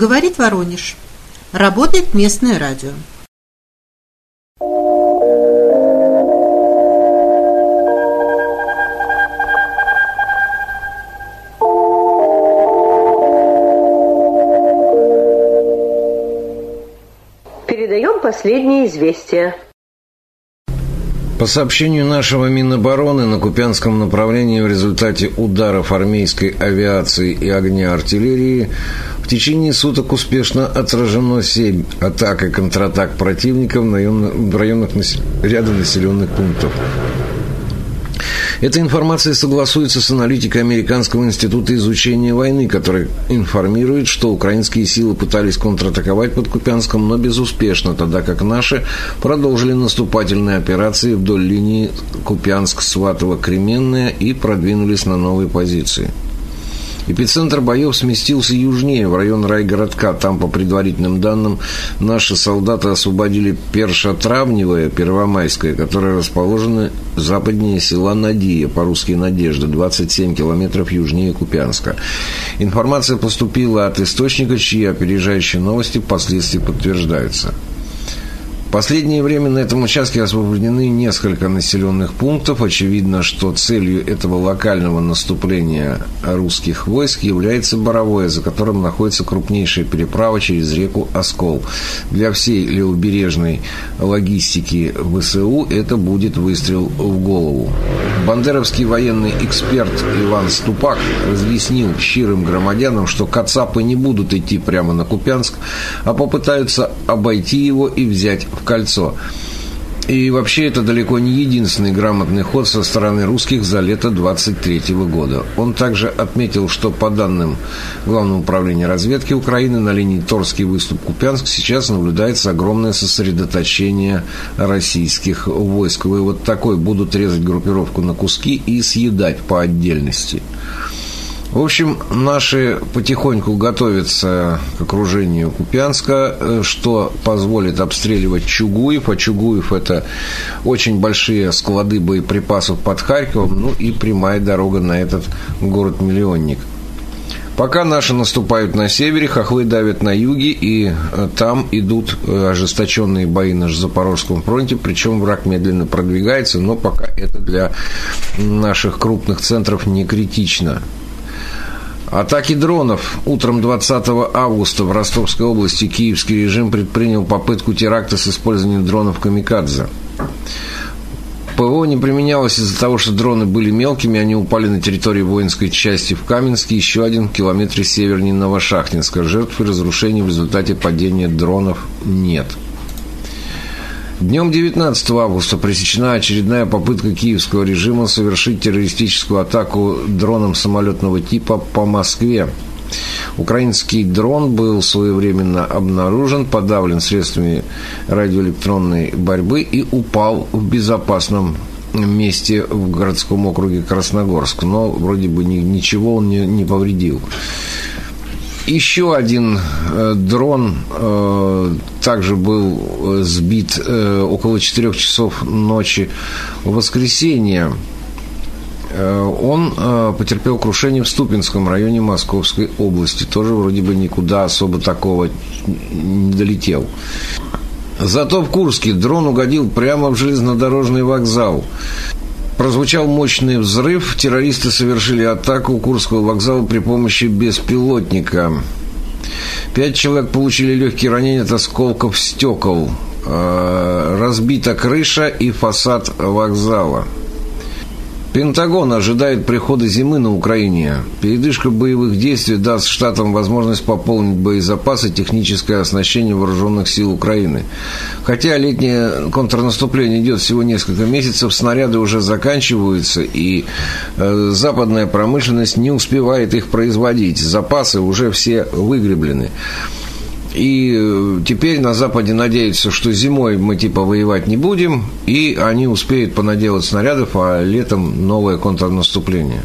Говорит Воронеж. Работает местное радио. Передаем последние известия. По сообщению нашего Минобороны, на Купянском направлении в результате ударов армейской авиации и огня артиллерии течение суток успешно отражено 7 атак и контратак противника в районах ряда населенных пунктов. Эта информация согласуется с аналитикой Американского института изучения войны, который информирует, что украинские силы пытались контратаковать под Купянском, но безуспешно, тогда как наши продолжили наступательные операции вдоль линии Купянск-Сватово-Кременная и продвинулись на новые позиции. Эпицентр боев сместился южнее, в район райгородка. Там, по предварительным данным, наши солдаты освободили Першотравневое, Первомайское, которое расположено западнее села Надия, по-русски Надежда, 27 километров южнее Купянска. Информация поступила от источника, чьи опережающие новости впоследствии подтверждаются последнее время на этом участке освобождены несколько населенных пунктов. Очевидно, что целью этого локального наступления русских войск является Боровое, за которым находится крупнейшая переправа через реку Оскол. Для всей левобережной логистики ВСУ это будет выстрел в голову. Бандеровский военный эксперт Иван Ступак разъяснил щирым громадянам, что кацапы не будут идти прямо на Купянск, а попытаются обойти его и взять в кольцо. И вообще это далеко не единственный грамотный ход со стороны русских за лето 23 года. Он также отметил, что по данным Главного управления разведки Украины на линии Торский выступ-Купянск сейчас наблюдается огромное сосредоточение российских войск. Вы вот такой будут резать группировку на куски и съедать по отдельности. В общем, наши потихоньку готовятся к окружению Купянска, э, что позволит обстреливать Чугуев. А Чугуев – это очень большие склады боеприпасов под Харьковом, ну и прямая дорога на этот город-миллионник. Пока наши наступают на севере, хохлы давят на юге, и э, там идут э, ожесточенные бои на Запорожском фронте, причем враг медленно продвигается, но пока это для наших крупных центров не критично. Атаки дронов. Утром 20 августа в Ростовской области киевский режим предпринял попытку теракта с использованием дронов «Камикадзе». ПВО не применялось из-за того, что дроны были мелкими, они упали на территории воинской части в Каменске, еще один в километре севернее Новошахтинска. Жертв и разрушений в результате падения дронов нет. Днем 19 августа пресечена очередная попытка киевского режима совершить террористическую атаку дроном самолетного типа по Москве. Украинский дрон был своевременно обнаружен, подавлен средствами радиоэлектронной борьбы и упал в безопасном месте в городском округе Красногорск. Но вроде бы ничего он не, повредил. Еще один э, дрон э, также был э, сбит э, около 4 часов ночи в воскресенье. Э, он э, потерпел крушение в Ступинском районе Московской области. Тоже вроде бы никуда особо такого не долетел. Зато в Курске дрон угодил прямо в железнодорожный вокзал. Прозвучал мощный взрыв. Террористы совершили атаку Курского вокзала при помощи беспилотника. Пять человек получили легкие ранения от осколков стекол. А, разбита крыша и фасад вокзала. Пентагон ожидает прихода зимы на Украине. Передышка боевых действий даст штатам возможность пополнить боезапасы и техническое оснащение вооруженных сил Украины. Хотя летнее контрнаступление идет всего несколько месяцев, снаряды уже заканчиваются, и э, западная промышленность не успевает их производить. Запасы уже все выгреблены. И э, теперь на Западе надеются, что зимой мы типа воевать не будем, и они успеют понаделать снарядов, а летом новое контрнаступление.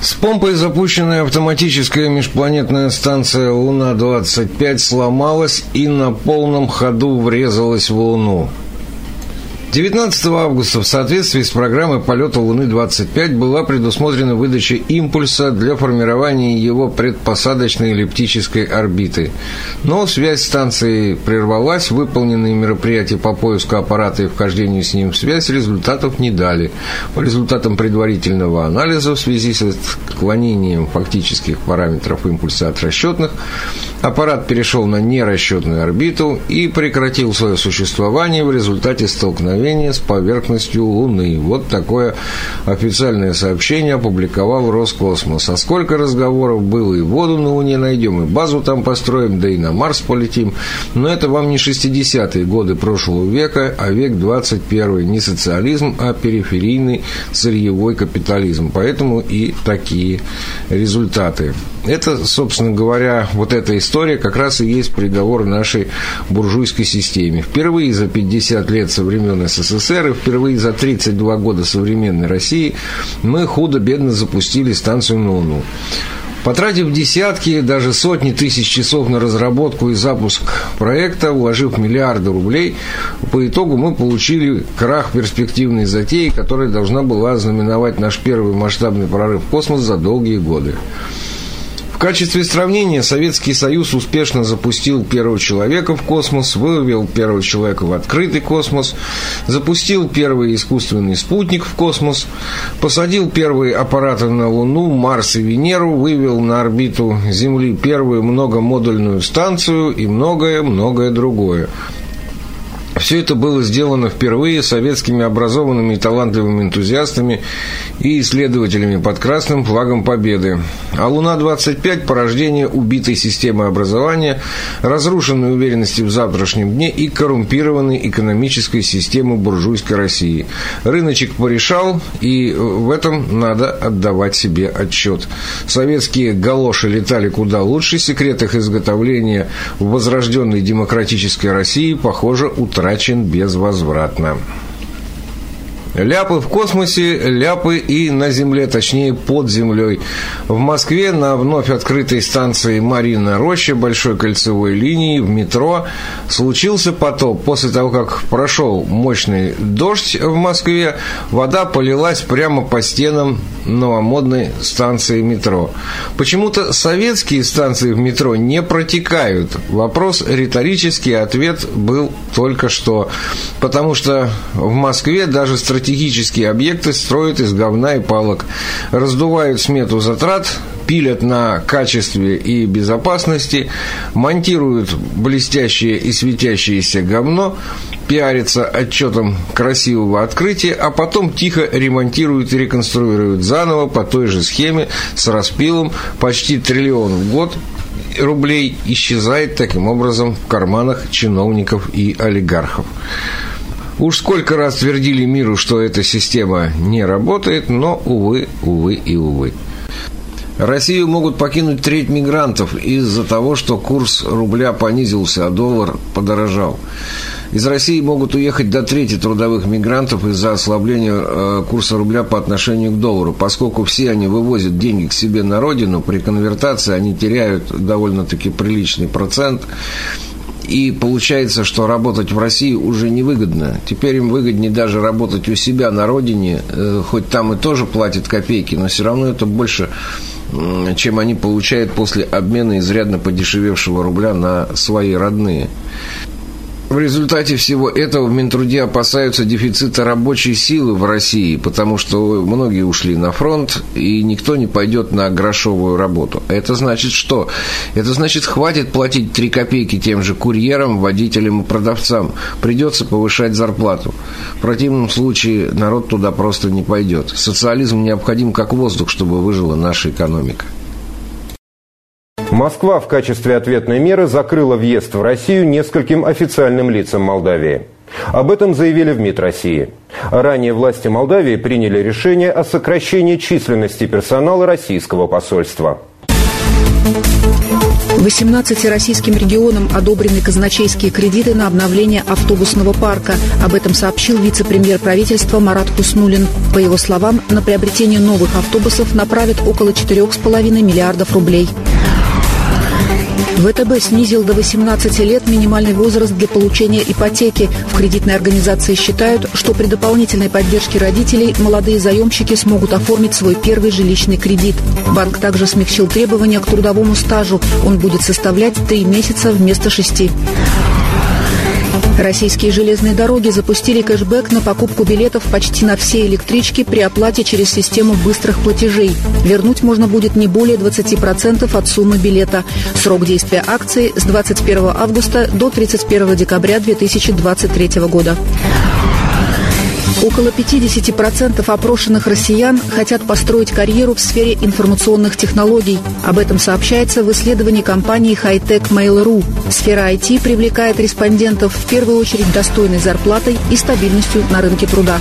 С помпой запущенная автоматическая межпланетная станция Луна-25 сломалась и на полном ходу врезалась в Луну. 19 августа в соответствии с программой полета Луны-25 была предусмотрена выдача импульса для формирования его предпосадочной эллиптической орбиты. Но связь станции прервалась, выполненные мероприятия по поиску аппарата и вхождению с ним в связь результатов не дали. По результатам предварительного анализа в связи с отклонением фактических параметров импульса от расчетных, аппарат перешел на нерасчетную орбиту и прекратил свое существование в результате столкновения столкновения с поверхностью Луны. Вот такое официальное сообщение опубликовал Роскосмос. А сколько разговоров было, и воду на Луне найдем, и базу там построим, да и на Марс полетим. Но это вам не 60-е годы прошлого века, а век 21 Не социализм, а периферийный сырьевой капитализм. Поэтому и такие результаты. Это, собственно говоря, вот эта история как раз и есть приговор нашей буржуйской системе. Впервые за 50 лет со времен СССР и впервые за 32 года современной России мы худо-бедно запустили станцию на Луну. Потратив десятки, даже сотни тысяч часов на разработку и запуск проекта, вложив миллиарды рублей, по итогу мы получили крах перспективной затеи, которая должна была знаменовать наш первый масштабный прорыв в космос за долгие годы. В качестве сравнения Советский Союз успешно запустил первого человека в космос, вывел первого человека в открытый космос, запустил первый искусственный спутник в космос, посадил первые аппараты на Луну, Марс и Венеру, вывел на орбиту Земли первую многомодульную станцию и многое-многое другое. Все это было сделано впервые советскими образованными и талантливыми энтузиастами и исследователями под красным флагом Победы. А Луна-25 – порождение убитой системы образования, разрушенной уверенности в завтрашнем дне и коррумпированной экономической системы буржуйской России. Рыночек порешал, и в этом надо отдавать себе отчет. Советские галоши летали куда лучше, секрет их изготовления в возрожденной демократической России, похоже, утрачен утрачен безвозвратно. Ляпы в космосе, ляпы и на Земле, точнее под землей. В Москве на вновь открытой станции Марина Роща большой кольцевой линии в метро случился потоп. После того, как прошел мощный дождь в Москве, вода полилась прямо по стенам новомодной станции метро. Почему-то советские станции в метро не протекают. Вопрос риторический, ответ был только что. Потому что в Москве даже стратегически стратегические объекты строят из говна и палок, раздувают смету затрат, пилят на качестве и безопасности, монтируют блестящее и светящееся говно, пиарятся отчетом красивого открытия, а потом тихо ремонтируют и реконструируют заново по той же схеме с распилом почти триллион в год рублей исчезает таким образом в карманах чиновников и олигархов. Уж сколько раз твердили миру, что эта система не работает, но, увы, увы и увы. Россию могут покинуть треть мигрантов из-за того, что курс рубля понизился, а доллар подорожал. Из России могут уехать до трети трудовых мигрантов из-за ослабления э, курса рубля по отношению к доллару. Поскольку все они вывозят деньги к себе на родину, при конвертации они теряют довольно-таки приличный процент. И получается, что работать в России уже невыгодно. Теперь им выгоднее даже работать у себя на родине, э, хоть там и тоже платят копейки, но все равно это больше, чем они получают после обмена изрядно подешевевшего рубля на свои родные. В результате всего этого в Минтруде опасаются дефицита рабочей силы в России, потому что многие ушли на фронт, и никто не пойдет на грошовую работу. Это значит что? Это значит, хватит платить 3 копейки тем же курьерам, водителям и продавцам. Придется повышать зарплату. В противном случае народ туда просто не пойдет. Социализм необходим как воздух, чтобы выжила наша экономика. Москва в качестве ответной меры закрыла въезд в Россию нескольким официальным лицам Молдавии. Об этом заявили в МИД России. Ранее власти Молдавии приняли решение о сокращении численности персонала российского посольства. 18 российским регионам одобрены казначейские кредиты на обновление автобусного парка. Об этом сообщил вице-премьер правительства Марат Хуснулин. По его словам, на приобретение новых автобусов направят около 4,5 миллиардов рублей. ВТБ снизил до 18 лет минимальный возраст для получения ипотеки. В кредитной организации считают, что при дополнительной поддержке родителей молодые заемщики смогут оформить свой первый жилищный кредит. Банк также смягчил требования к трудовому стажу. Он будет составлять 3 месяца вместо 6. Российские железные дороги запустили кэшбэк на покупку билетов почти на все электрички при оплате через систему быстрых платежей. Вернуть можно будет не более 20% от суммы билета. Срок действия акции с 21 августа до 31 декабря 2023 года. Около 50% опрошенных россиян хотят построить карьеру в сфере информационных технологий. Об этом сообщается в исследовании компании Hightech Mail.ru. Сфера IT привлекает респондентов в первую очередь достойной зарплатой и стабильностью на рынке труда.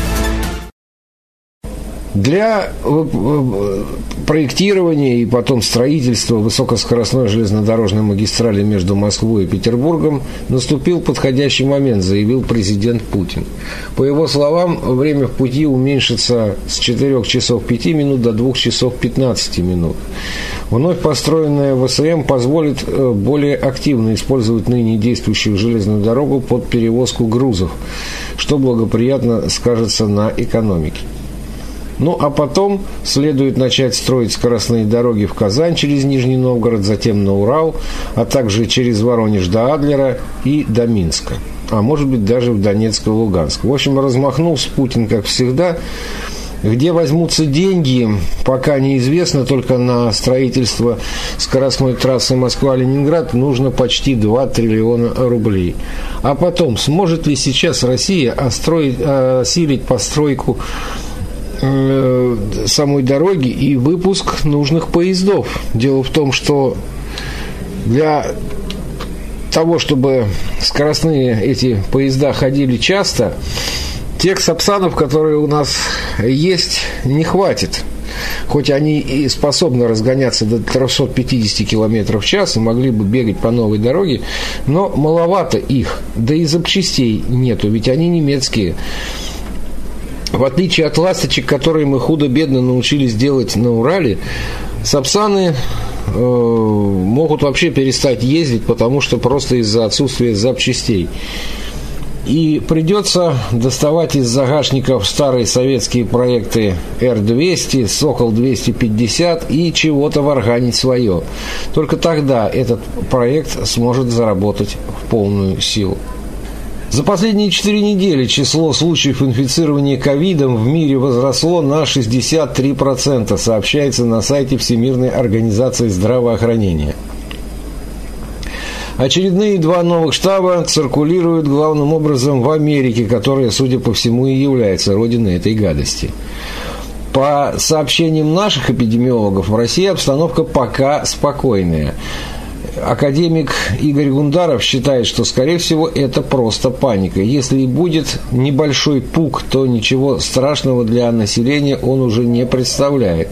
Для э, э, проектирования и потом строительства высокоскоростной железнодорожной магистрали между Москвой и Петербургом наступил подходящий момент, заявил президент Путин. По его словам, время в пути уменьшится с 4 часов 5 минут до 2 часов 15 минут. Вновь построенная ВСМ позволит э, более активно использовать ныне действующую железную дорогу под перевозку грузов, что благоприятно скажется на экономике. Ну, а потом следует начать строить скоростные дороги в Казань через Нижний Новгород, затем на Урал, а также через Воронеж до Адлера и до Минска. А может быть, даже в Донецк и Луганск. В общем, размахнулся Путин, как всегда. Где возьмутся деньги, пока неизвестно, только на строительство скоростной трассы Москва-Ленинград нужно почти 2 триллиона рублей. А потом, сможет ли сейчас Россия остроить, осилить постройку Э, самой дороги и выпуск нужных поездов. Дело в том, что для того, чтобы скоростные эти поезда ходили часто, тех сапсанов, которые у нас есть, не хватит. Хоть они и способны разгоняться до 350 км в час и могли бы бегать по новой дороге, но маловато их, да и запчастей нету, ведь они немецкие. В отличие от ласточек, которые мы худо-бедно научились делать на Урале, сапсаны э, могут вообще перестать ездить, потому что просто из-за отсутствия запчастей. И придется доставать из загашников старые советские проекты Р-200, Сокол-250 и чего-то варганить свое. Только тогда этот проект сможет заработать в полную силу. За последние четыре недели число случаев инфицирования ковидом в мире возросло на 63%, сообщается на сайте Всемирной организации здравоохранения. Очередные два новых штаба циркулируют главным образом в Америке, которая, судя по всему, и является родиной этой гадости. По сообщениям наших эпидемиологов, в России обстановка пока спокойная академик Игорь Гундаров считает, что, скорее всего, это просто паника. Если и будет небольшой пук, то ничего страшного для населения он уже не представляет.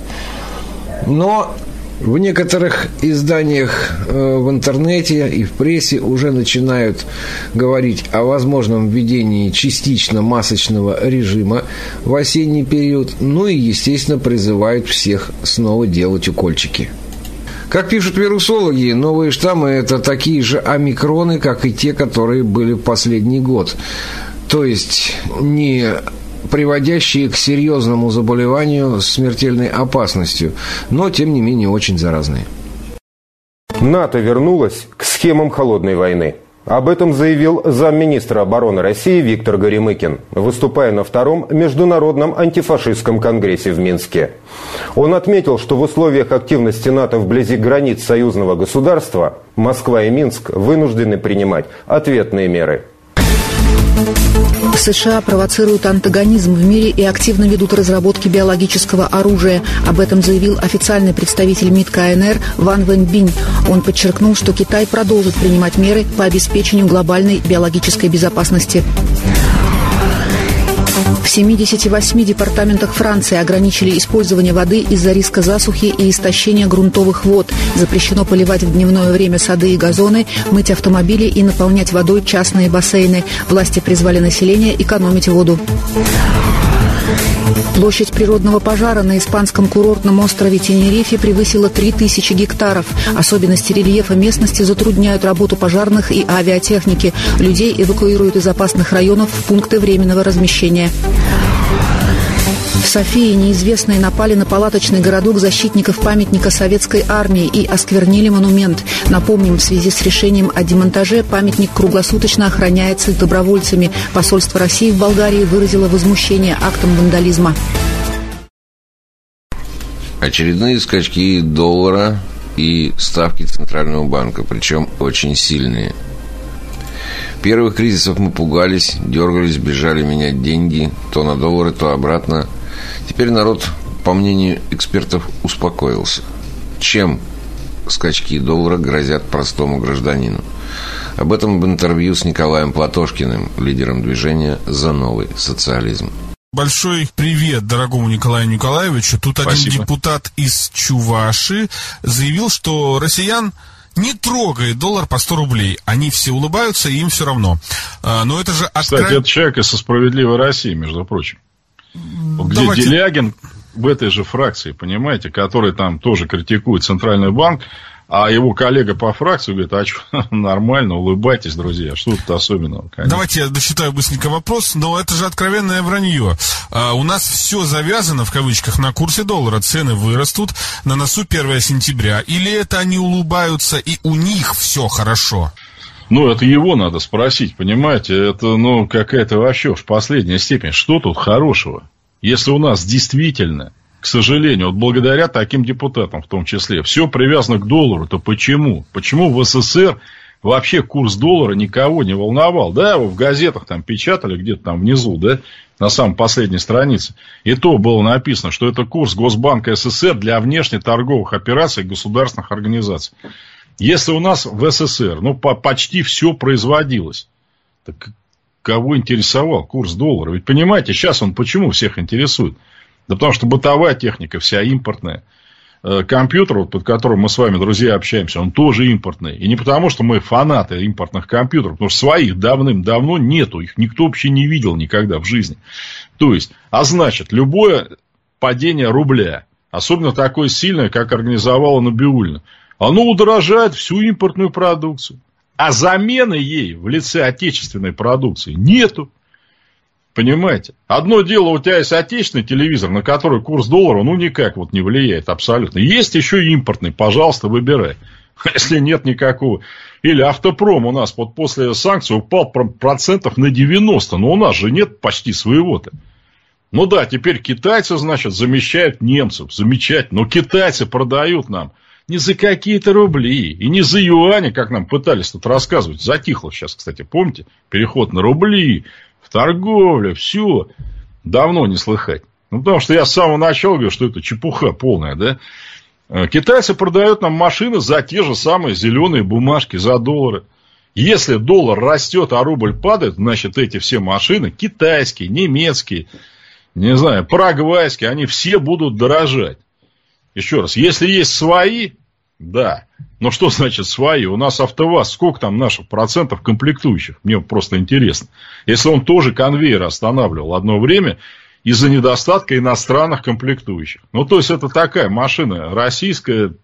Но в некоторых изданиях э, в интернете и в прессе уже начинают говорить о возможном введении частично масочного режима в осенний период, ну и, естественно, призывают всех снова делать укольчики. Как пишут вирусологи, новые штаммы – это такие же омикроны, как и те, которые были в последний год. То есть не приводящие к серьезному заболеванию с смертельной опасностью, но тем не менее очень заразные. НАТО вернулось к схемам холодной войны. Об этом заявил замминистра обороны России Виктор Горемыкин, выступая на втором Международном антифашистском конгрессе в Минске. Он отметил, что в условиях активности НАТО вблизи границ союзного государства Москва и Минск вынуждены принимать ответные меры – США провоцируют антагонизм в мире и активно ведут разработки биологического оружия. Об этом заявил официальный представитель МИД КНР Ван Вэньбинь. Он подчеркнул, что Китай продолжит принимать меры по обеспечению глобальной биологической безопасности. В 78 департаментах Франции ограничили использование воды из-за риска засухи и истощения грунтовых вод. Запрещено поливать в дневное время сады и газоны, мыть автомобили и наполнять водой частные бассейны. Власти призвали население экономить воду. Площадь природного пожара на испанском курортном острове Тенерифе превысила 3000 гектаров. Особенности рельефа местности затрудняют работу пожарных и авиатехники. Людей эвакуируют из опасных районов в пункты временного размещения. В Софии неизвестные напали на палаточный городок защитников памятника советской армии и осквернили монумент. Напомним, в связи с решением о демонтаже памятник круглосуточно охраняется добровольцами. Посольство России в Болгарии выразило возмущение актом вандализма. Очередные скачки доллара и ставки Центрального банка, причем очень сильные. Первых кризисов мы пугались, дергались, бежали менять деньги, то на доллары, то обратно – Теперь народ, по мнению экспертов, успокоился. Чем скачки доллара грозят простому гражданину? Об этом в интервью с Николаем Платошкиным, лидером движения «За новый социализм». Большой привет дорогому Николаю Николаевичу. Тут Спасибо. один депутат из Чуваши заявил, что россиян не трогает доллар по 100 рублей. Они все улыбаются, и им все равно. А, но это же... Откры... Кстати, это человек из «Справедливой России», между прочим. Где Давайте... Делягин в этой же фракции, понимаете, который там тоже критикует Центральный банк, а его коллега по фракции говорит, а что, нормально, улыбайтесь, друзья, что тут особенного? Конечно. Давайте я досчитаю быстренько вопрос, но это же откровенное вранье. А, у нас все завязано, в кавычках, на курсе доллара, цены вырастут, на носу 1 сентября, или это они улыбаются и у них все хорошо? Ну, это его надо спросить, понимаете? Это, ну, какая-то вообще в последняя степень. Что тут хорошего? Если у нас действительно, к сожалению, вот благодаря таким депутатам в том числе, все привязано к доллару, то почему? Почему в СССР вообще курс доллара никого не волновал? Да, его в газетах там печатали где-то там внизу, да, на самой последней странице. И то было написано, что это курс Госбанка СССР для внешнеторговых операций государственных организаций. Если у нас в СССР, ну, по почти все производилось, так кого интересовал курс доллара? Ведь понимаете, сейчас он почему всех интересует? Да потому что бытовая техника вся импортная. Э, компьютер, вот, под которым мы с вами, друзья, общаемся, он тоже импортный. И не потому, что мы фанаты импортных компьютеров, потому что своих давным-давно нету, их никто вообще не видел никогда в жизни. То есть, а значит, любое падение рубля, особенно такое сильное, как организовала Набиульна, оно удорожает всю импортную продукцию. А замены ей в лице отечественной продукции нету. Понимаете? Одно дело, у тебя есть отечественный телевизор, на который курс доллара, ну, никак вот не влияет абсолютно. Есть еще импортный, пожалуйста, выбирай. Если нет никакого. Или автопром у нас вот после санкций упал процентов на 90, но у нас же нет почти своего-то. Ну да, теперь китайцы, значит, замещают немцев. Замечательно. Но китайцы продают нам не за какие-то рубли и не за юани, как нам пытались тут рассказывать. Затихло сейчас, кстати, помните? Переход на рубли, в торговле, все. Давно не слыхать. Ну, потому что я с самого начала говорю, что это чепуха полная, да? Э, китайцы продают нам машины за те же самые зеленые бумажки, за доллары. Если доллар растет, а рубль падает, значит, эти все машины, китайские, немецкие, не знаю, парагвайские, они все будут дорожать. Еще раз, если есть свои, да. Но что значит свои? У нас АвтоВАЗ, сколько там наших процентов комплектующих? Мне просто интересно. Если он тоже конвейер останавливал одно время из-за недостатка иностранных комплектующих. Ну, то есть, это такая машина российская,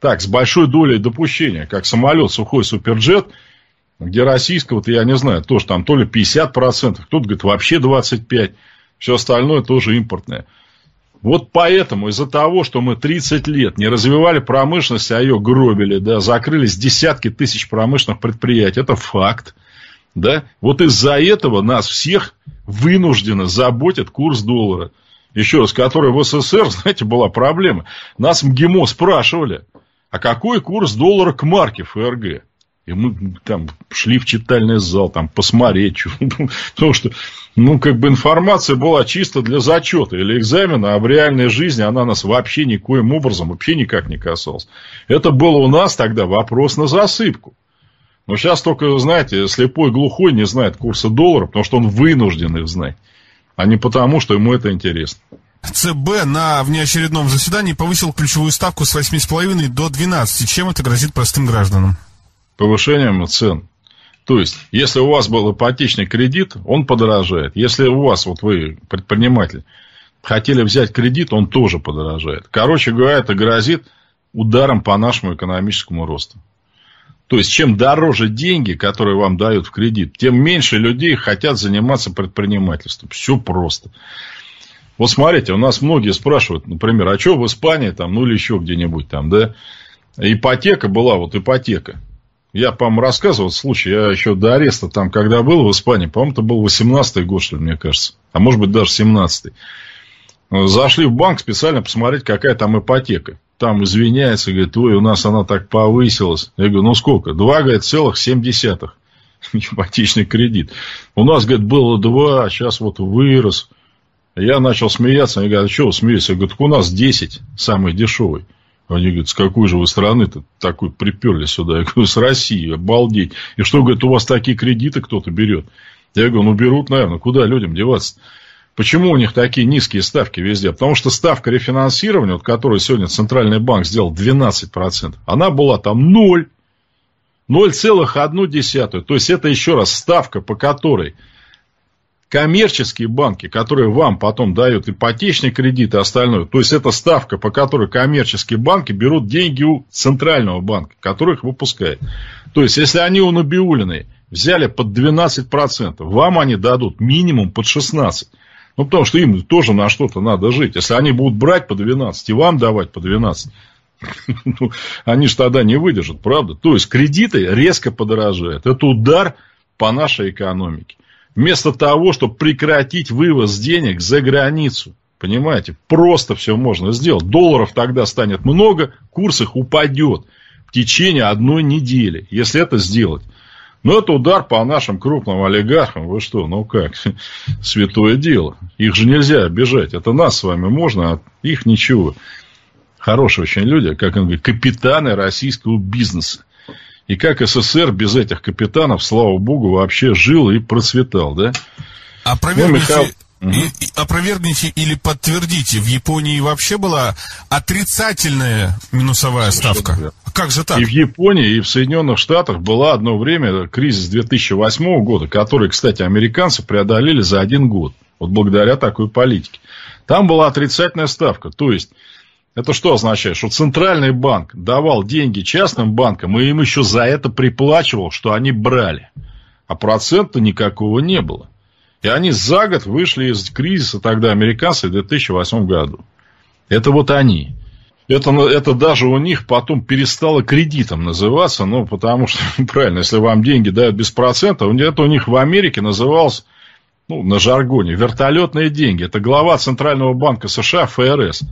так, с большой долей допущения, как самолет сухой суперджет, где российского, вот я не знаю, тоже там то ли 50%, кто-то говорит вообще 25%, все остальное тоже импортное. Вот поэтому, из-за того, что мы 30 лет не развивали промышленность, а ее гробили, да, закрылись десятки тысяч промышленных предприятий, это факт. Да? Вот из-за этого нас всех вынужденно заботит курс доллара. Еще раз, который в СССР, знаете, была проблема. Нас МГИМО спрашивали, а какой курс доллара к марке ФРГ? И мы там шли в читальный зал, там посмотреть. Потому что, ну, как бы информация была чисто для зачета или экзамена, а в реальной жизни она нас вообще никоим образом, вообще никак не касалась. Это было у нас тогда вопрос на засыпку. Но сейчас только, знаете, слепой глухой не знает курса доллара, потому что он вынужден их знать, а не потому, что ему это интересно. ЦБ на внеочередном заседании повысил ключевую ставку с 8,5 до 12. Чем это грозит простым гражданам? Повышением цен. То есть, если у вас был ипотечный кредит, он подорожает. Если у вас, вот вы предприниматель, хотели взять кредит, он тоже подорожает. Короче говоря, это грозит ударом по нашему экономическому росту. То есть, чем дороже деньги, которые вам дают в кредит, тем меньше людей хотят заниматься предпринимательством. Все просто. Вот смотрите, у нас многие спрашивают, например, а что в Испании там, ну или еще где-нибудь там, да? Ипотека была, вот ипотека. Я, по-моему, рассказывал случай, я еще до ареста там, когда был в Испании, по-моему, это был 18-й год, что ли, мне кажется. А может быть, даже 17-й. Зашли в банк специально посмотреть, какая там ипотека там извиняется, говорит, ой, у нас она так повысилась. Я говорю, ну сколько? Два, говорит, целых семь десятых. Ипотечный кредит. У нас, говорит, было два, а сейчас вот вырос. Я начал смеяться. Они говорят, а что вы смеетесь? Я говорю, так у нас 10, самый дешевый. Они говорят, с какой же вы страны-то такой приперли сюда? Я говорю, с России, обалдеть. И что, говорит, у вас такие кредиты кто-то берет? Я говорю, ну берут, наверное, куда людям деваться? Почему у них такие низкие ставки везде? Потому что ставка рефинансирования, вот, которую сегодня Центральный банк сделал 12%, она была там 0. 0,1. То есть, это еще раз ставка, по которой коммерческие банки, которые вам потом дают ипотечный кредит и остальное, то есть, это ставка, по которой коммерческие банки берут деньги у Центрального банка, который их выпускает. То есть, если они у Набиулиной взяли под 12%, вам они дадут минимум под 16%. Ну, потому что им тоже на что-то надо жить. Если они будут брать по 12 и вам давать по 12, ну, они же тогда не выдержат, правда? То есть, кредиты резко подорожают. Это удар по нашей экономике. Вместо того, чтобы прекратить вывоз денег за границу. Понимаете? Просто все можно сделать. Долларов тогда станет много, курс их упадет в течение одной недели, если это сделать. Но это удар по нашим крупным олигархам. Вы что, ну как? Святое дело. Их же нельзя обижать. Это нас с вами можно, а их ничего. Хорошие очень люди, как он говорит, капитаны российского бизнеса. И как СССР без этих капитанов, слава богу, вообще жил и процветал, да? Опровергните, ну, Михаил... и, и, опровергните или подтвердите, в Японии вообще была отрицательная минусовая ставка? Как же так? И в Японии, и в Соединенных Штатах была одно время кризис 2008 года, который, кстати, американцы преодолели за один год. Вот благодаря такой политике. Там была отрицательная ставка. То есть, это что означает? Что центральный банк давал деньги частным банкам, и им еще за это приплачивал, что они брали. А процента никакого не было. И они за год вышли из кризиса тогда американцы в 2008 году. Это вот они. Это, это даже у них потом перестало кредитом называться, ну, потому что, правильно, если вам деньги дают без процента, это у них в Америке называлось, ну, на жаргоне, вертолетные деньги. Это глава Центрального банка США ФРС.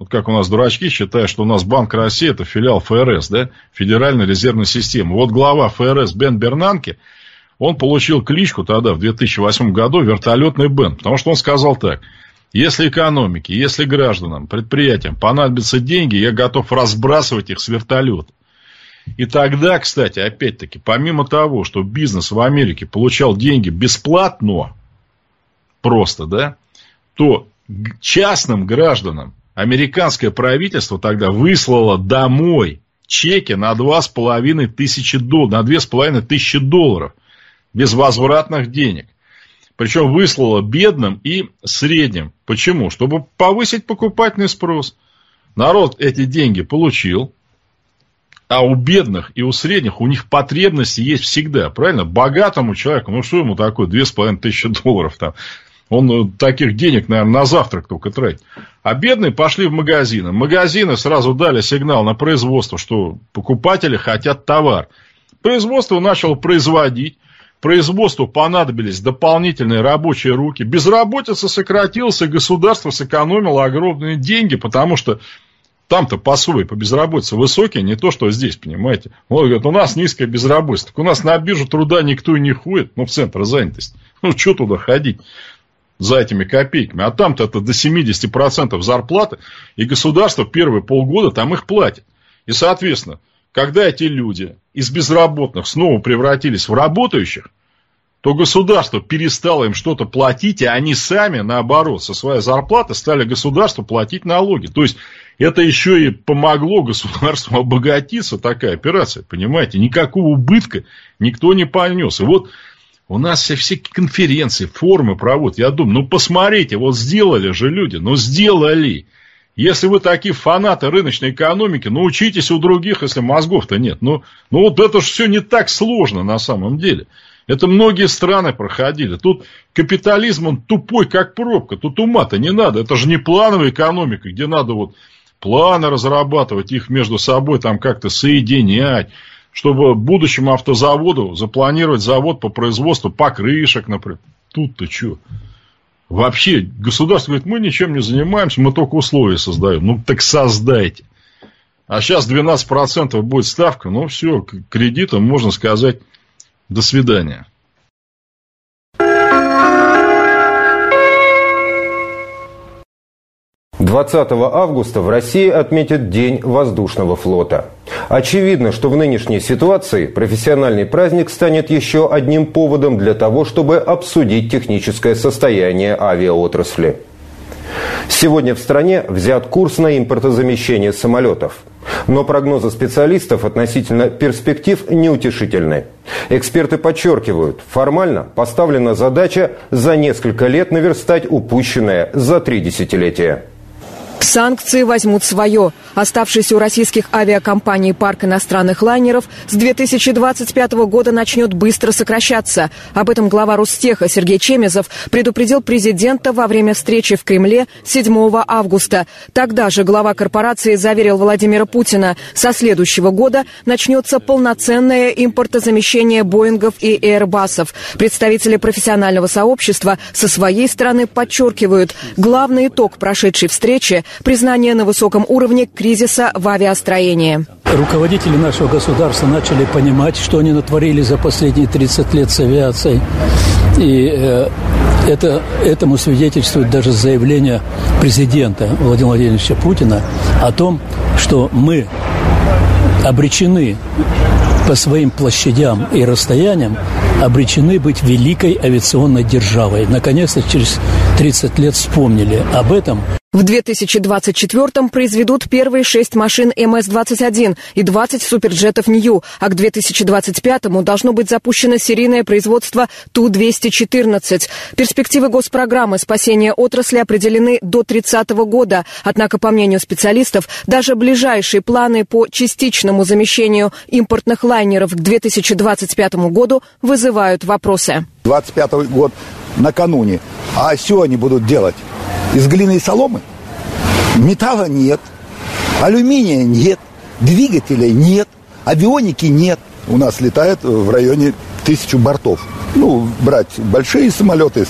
Вот как у нас дурачки считают, что у нас Банк России это филиал ФРС, да, Федеральной резервной системы. Вот глава ФРС Бен Бернанке, он получил кличку тогда, в 2008 году, вертолетный Бен, потому что он сказал так – если экономике, если гражданам, предприятиям понадобятся деньги, я готов разбрасывать их с вертолета. И тогда, кстати, опять-таки, помимо того, что бизнес в Америке получал деньги бесплатно, просто, да, то частным гражданам американское правительство тогда выслало домой чеки на 2,5 тысячи 2,5 тысячи долларов безвозвратных денег. Причем выслала бедным и средним. Почему? Чтобы повысить покупательный спрос. Народ эти деньги получил, а у бедных и у средних у них потребности есть всегда. Правильно? Богатому человеку, ну что ему такое, две с половиной тысячи долларов там. Он э, таких денег, наверное, на завтрак только тратит. А бедные пошли в магазины. Магазины сразу дали сигнал на производство, что покупатели хотят товар. Производство начало производить производству понадобились дополнительные рабочие руки, безработица сократилась, и государство сэкономило огромные деньги, потому что там-то пособие по безработице высокие, не то, что здесь, понимаете. Он говорит, у нас низкая безработица. Так у нас на биржу труда никто и не ходит, ну, в центр занятости. Ну, что туда ходить за этими копейками? А там-то это до 70% зарплаты, и государство первые полгода там их платит. И, соответственно, когда эти люди из безработных снова превратились в работающих, то государство перестало им что-то платить, и они сами, наоборот, со своей зарплаты стали государству платить налоги. То есть, это еще и помогло государству обогатиться, такая операция, понимаете? Никакого убытка никто не понес. И вот у нас все, все конференции, форумы проводят. Я думаю, ну посмотрите, вот сделали же люди, ну сделали. Если вы такие фанаты рыночной экономики, ну учитесь у других, если мозгов-то нет. Ну, ну вот это же все не так сложно на самом деле. Это многие страны проходили. Тут капитализм, он тупой, как пробка. Тут ума-то не надо. Это же не плановая экономика, где надо вот планы разрабатывать, их между собой там как-то соединять, чтобы будущему автозаводу запланировать завод по производству покрышек, например. Тут-то что? Вообще, государство говорит, мы ничем не занимаемся, мы только условия создаем. Ну, так создайте. А сейчас 12% будет ставка, ну, все, кредитом можно сказать, до свидания. 20 августа в России отметят День воздушного флота. Очевидно, что в нынешней ситуации профессиональный праздник станет еще одним поводом для того, чтобы обсудить техническое состояние авиаотрасли. Сегодня в стране взят курс на импортозамещение самолетов. Но прогнозы специалистов относительно перспектив неутешительны. Эксперты подчеркивают, формально поставлена задача за несколько лет наверстать упущенное за три десятилетия. Санкции возьмут свое. Оставшийся у российских авиакомпаний парк иностранных лайнеров с 2025 года начнет быстро сокращаться. Об этом глава Ростеха Сергей Чемезов предупредил президента во время встречи в Кремле 7 августа. Тогда же глава корпорации заверил Владимира Путина, со следующего года начнется полноценное импортозамещение Боингов и Airbusов. Представители профессионального сообщества со своей стороны подчеркивают, главный итог прошедшей встречи – признание на высоком уровне кризиса в авиастроении. Руководители нашего государства начали понимать, что они натворили за последние 30 лет с авиацией. И э, это, этому свидетельствует даже заявление президента Владимира Владимировича Путина о том, что мы обречены по своим площадям и расстояниям обречены быть великой авиационной державой. Наконец-то через 30 лет вспомнили об этом. В 2024-м произведут первые шесть машин МС-21 и 20 суперджетов Нью, а к 2025-му должно быть запущено серийное производство Ту-214. Перспективы госпрограммы спасения отрасли определены до 30 -го года. Однако, по мнению специалистов, даже ближайшие планы по частичному замещению импортных лайнеров к 2025 году вызывают вопросы. 25 год накануне. А что они будут делать? Из глины и соломы? Металла нет, алюминия нет, двигателей нет, авионики нет. У нас летает в районе тысячу бортов. Ну, брать большие самолеты,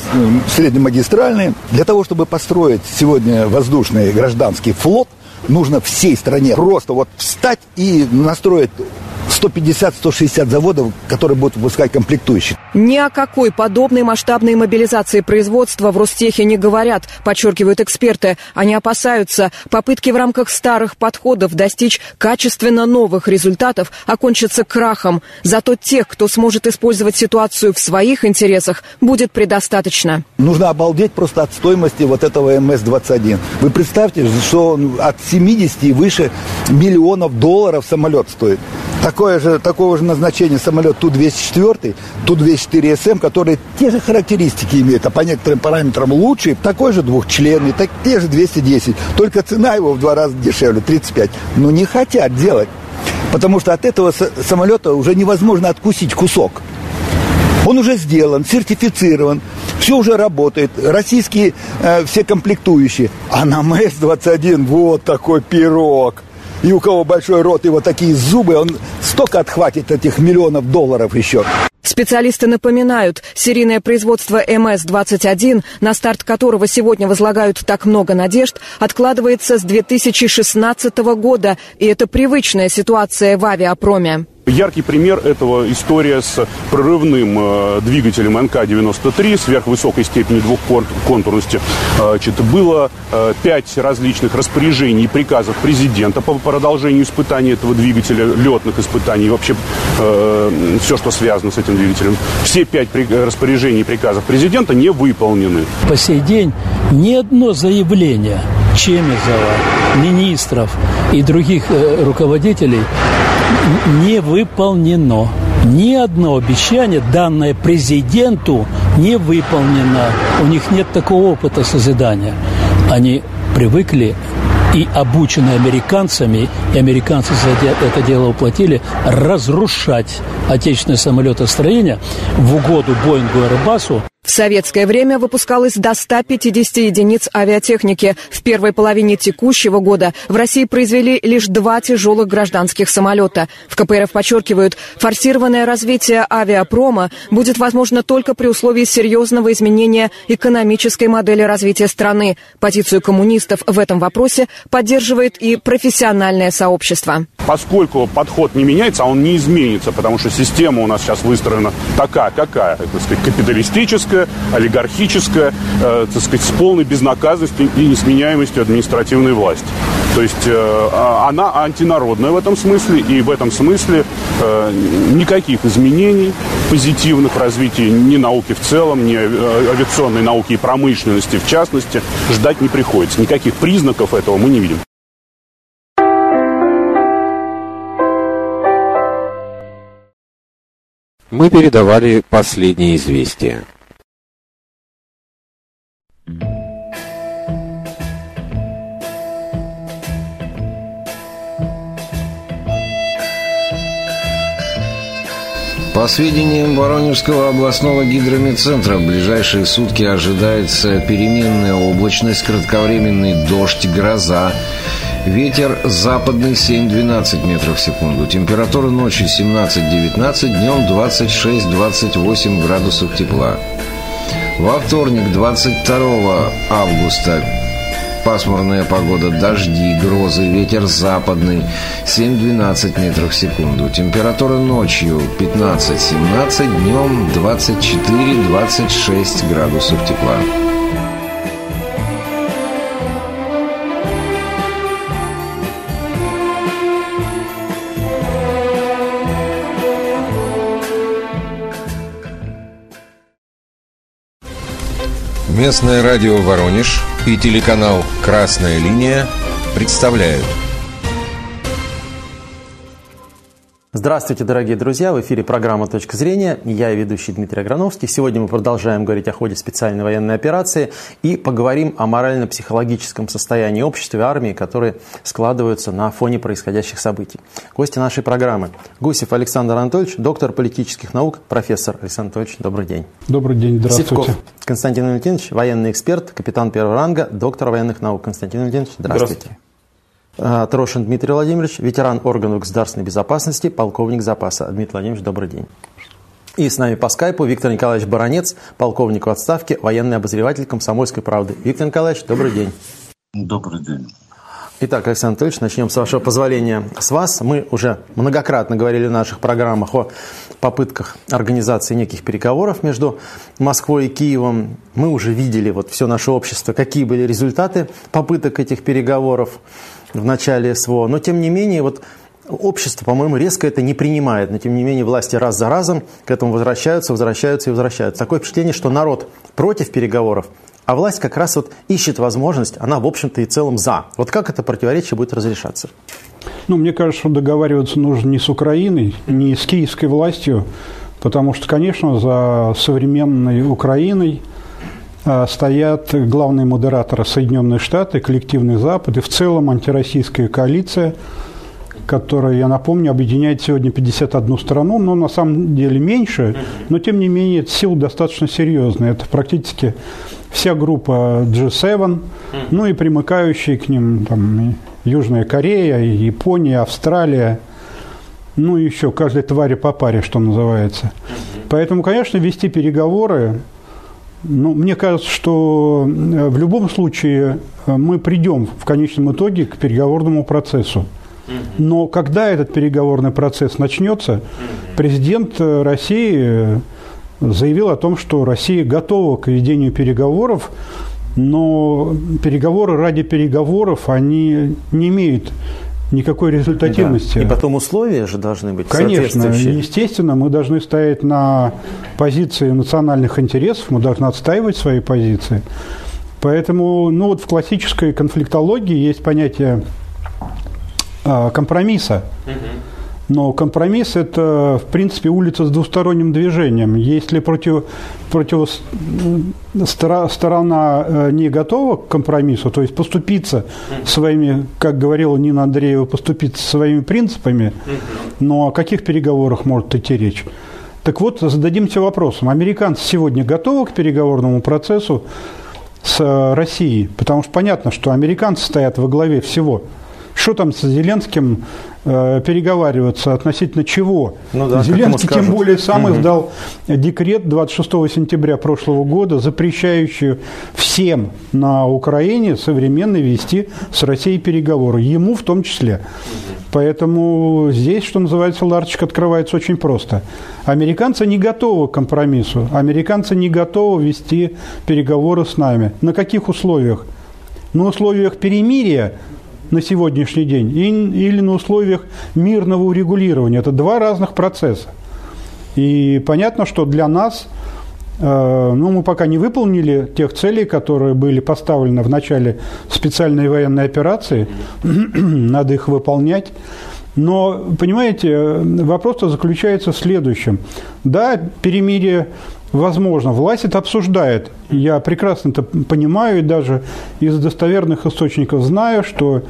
среднемагистральные. Для того, чтобы построить сегодня воздушный гражданский флот, нужно всей стране просто вот встать и настроить 150-160 заводов, которые будут выпускать комплектующие. Ни о какой подобной масштабной мобилизации производства в Ростехе не говорят, подчеркивают эксперты. Они опасаются, попытки в рамках старых подходов достичь качественно новых результатов окончатся крахом. Зато тех, кто сможет использовать ситуацию в своих интересах, будет предостаточно. Нужно обалдеть просто от стоимости вот этого МС-21. Вы представьте, что от 70 и выше миллионов долларов самолет стоит. Такое же, такого же назначения самолет Ту-204, Ту-204СМ, которые те же характеристики имеют, а по некоторым параметрам лучше, такой же двухчленный, так, те же 210, только цена его в два раза дешевле, 35. Но не хотят делать, потому что от этого самолета уже невозможно откусить кусок. Он уже сделан, сертифицирован, все уже работает, российские э, все комплектующие. А на МС-21 вот такой пирог – и у кого большой рот и вот такие зубы, он столько отхватит этих миллионов долларов еще. Специалисты напоминают, серийное производство МС-21, на старт которого сегодня возлагают так много надежд, откладывается с 2016 года, и это привычная ситуация в авиапроме. Яркий пример этого история с прорывным э, двигателем НК-93 сверхвысокой степени двухконтурности. Э, значит, было э, пять различных распоряжений и приказов президента по продолжению испытаний этого двигателя, летных испытаний, вообще э, все, что связано с этим двигателем. Все пять распоряжений и приказов президента не выполнены. По сей день ни одно заявление Чемезова, министров и других руководителей не выполнено. Ни одно обещание, данное президенту, не выполнено. У них нет такого опыта созидания. Они привыкли и обучены американцами, и американцы за это дело уплатили, разрушать отечественное самолетостроение в угоду Боингу и Airbus в советское время выпускалось до 150 единиц авиатехники. В первой половине текущего года в России произвели лишь два тяжелых гражданских самолета. В КПРФ подчеркивают, форсированное развитие авиапрома будет возможно только при условии серьезного изменения экономической модели развития страны. Позицию коммунистов в этом вопросе поддерживает и профессиональное сообщество. Поскольку подход не меняется, а он не изменится, потому что система у нас сейчас выстроена такая, какая, так сказать, капиталистическая, политическая, олигархическая, э, так сказать, с полной безнаказанностью и несменяемостью административной власти. То есть э, а, она антинародная в этом смысле, и в этом смысле э, никаких изменений позитивных в развитии ни науки в целом, ни авиационной науки и промышленности в частности ждать не приходится. Никаких признаков этого мы не видим. Мы передавали последние известия. По сведениям Воронежского областного гидромедцентра, в ближайшие сутки ожидается переменная облачность, кратковременный дождь, гроза. Ветер западный 7-12 метров в секунду. Температура ночи 17-19, днем 26-28 градусов тепла. Во вторник, 22 августа, пасмурная погода, дожди, грозы, ветер западный 7-12 метров в секунду. Температура ночью 15-17, днем 24-26 градусов тепла. Местное радио «Воронеж» и телеканал «Красная линия» представляют – Здравствуйте, дорогие друзья! В эфире программа «Точка зрения». Я ведущий Дмитрий Аграновский. Сегодня мы продолжаем говорить о ходе специальной военной операции и поговорим о морально-психологическом состоянии общества и армии, которые складываются на фоне происходящих событий. Гости нашей программы. Гусев Александр Анатольевич, доктор политических наук, профессор Александр Анатольевич, добрый день. Добрый день, здравствуйте. Сивков Константин Валентинович, военный эксперт, капитан первого ранга, доктор военных наук. Константин Валентинович, здравствуйте. здравствуйте. А, Трошин Дмитрий Владимирович, ветеран органов государственной безопасности, полковник запаса. Дмитрий Владимирович, добрый день. И с нами по скайпу Виктор Николаевич Баранец, полковник в отставке, военный обозреватель комсомольской правды. Виктор Николаевич, добрый день. Добрый день. Итак, Александр Анатольевич, начнем с вашего позволения с вас. Мы уже многократно говорили в наших программах о попытках организации неких переговоров между Москвой и Киевом. Мы уже видели, вот все наше общество, какие были результаты попыток этих переговоров в начале СВО. Но, тем не менее, вот общество, по-моему, резко это не принимает. Но, тем не менее, власти раз за разом к этому возвращаются, возвращаются и возвращаются. Такое впечатление, что народ против переговоров, а власть как раз вот ищет возможность, она, в общем-то, и целом за. Вот как это противоречие будет разрешаться? Ну, мне кажется, что договариваться нужно не с Украиной, не с киевской властью, потому что, конечно, за современной Украиной стоят главные модераторы Соединенные Штаты, коллективный Запад и в целом антироссийская коалиция, которая, я напомню, объединяет сегодня 51 страну, но на самом деле меньше, но тем не менее сила достаточно серьезная. Это практически вся группа G7, ну и примыкающие к ним там, Южная Корея, Япония, Австралия, ну и еще каждой твари по паре, что называется. Поэтому, конечно, вести переговоры ну, мне кажется, что э, в любом случае э, мы придем в конечном итоге к переговорному процессу. Но когда этот переговорный процесс начнется, президент э, России заявил о том, что Россия готова к ведению переговоров, но переговоры ради переговоров, они не имеют никакой результативности. Да. И потом условия же должны быть Конечно, естественно, мы должны стоять на позиции национальных интересов, мы должны отстаивать свои позиции. Поэтому, ну вот в классической конфликтологии есть понятие э, компромисса. Но компромисс – это, в принципе, улица с двусторонним движением. Если против, против сторона э, не готова к компромиссу, то есть поступиться своими, как говорила Нина Андреева, поступиться своими принципами, но о каких переговорах может идти речь? Так вот, зададимся вопросом, американцы сегодня готовы к переговорному процессу с э, Россией? Потому что понятно, что американцы стоят во главе всего – что там с Зеленским э, переговариваться относительно чего? Ну, да, Зеленский тем более сам угу. издал декрет 26 сентября прошлого года, запрещающий всем на Украине современно вести с Россией переговоры, ему в том числе. Поэтому здесь, что называется, ларчик открывается очень просто. Американцы не готовы к компромиссу. Американцы не готовы вести переговоры с нами. На каких условиях? На условиях перемирия на сегодняшний день или на условиях мирного урегулирования. Это два разных процесса. И понятно, что для нас, э, ну, мы пока не выполнили тех целей, которые были поставлены в начале специальной военной операции, надо их выполнять. Но, понимаете, вопрос заключается в следующем. Да, перемирие возможно. Власть это обсуждает. Я прекрасно это понимаю и даже из достоверных источников знаю, что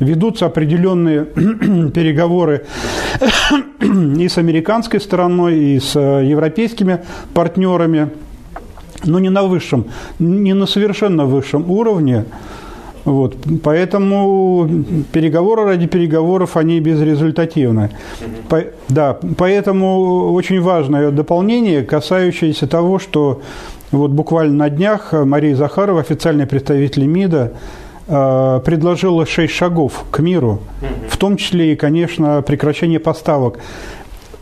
ведутся определенные переговоры и с американской стороной, и с европейскими партнерами, но не на высшем, не на совершенно высшем уровне. Вот, поэтому переговоры ради переговоров, они безрезультативны. По, да, поэтому очень важное дополнение, касающееся того, что вот буквально на днях Мария Захарова, официальный представитель МИДа, э, предложила шесть шагов к миру, в том числе и, конечно, прекращение поставок.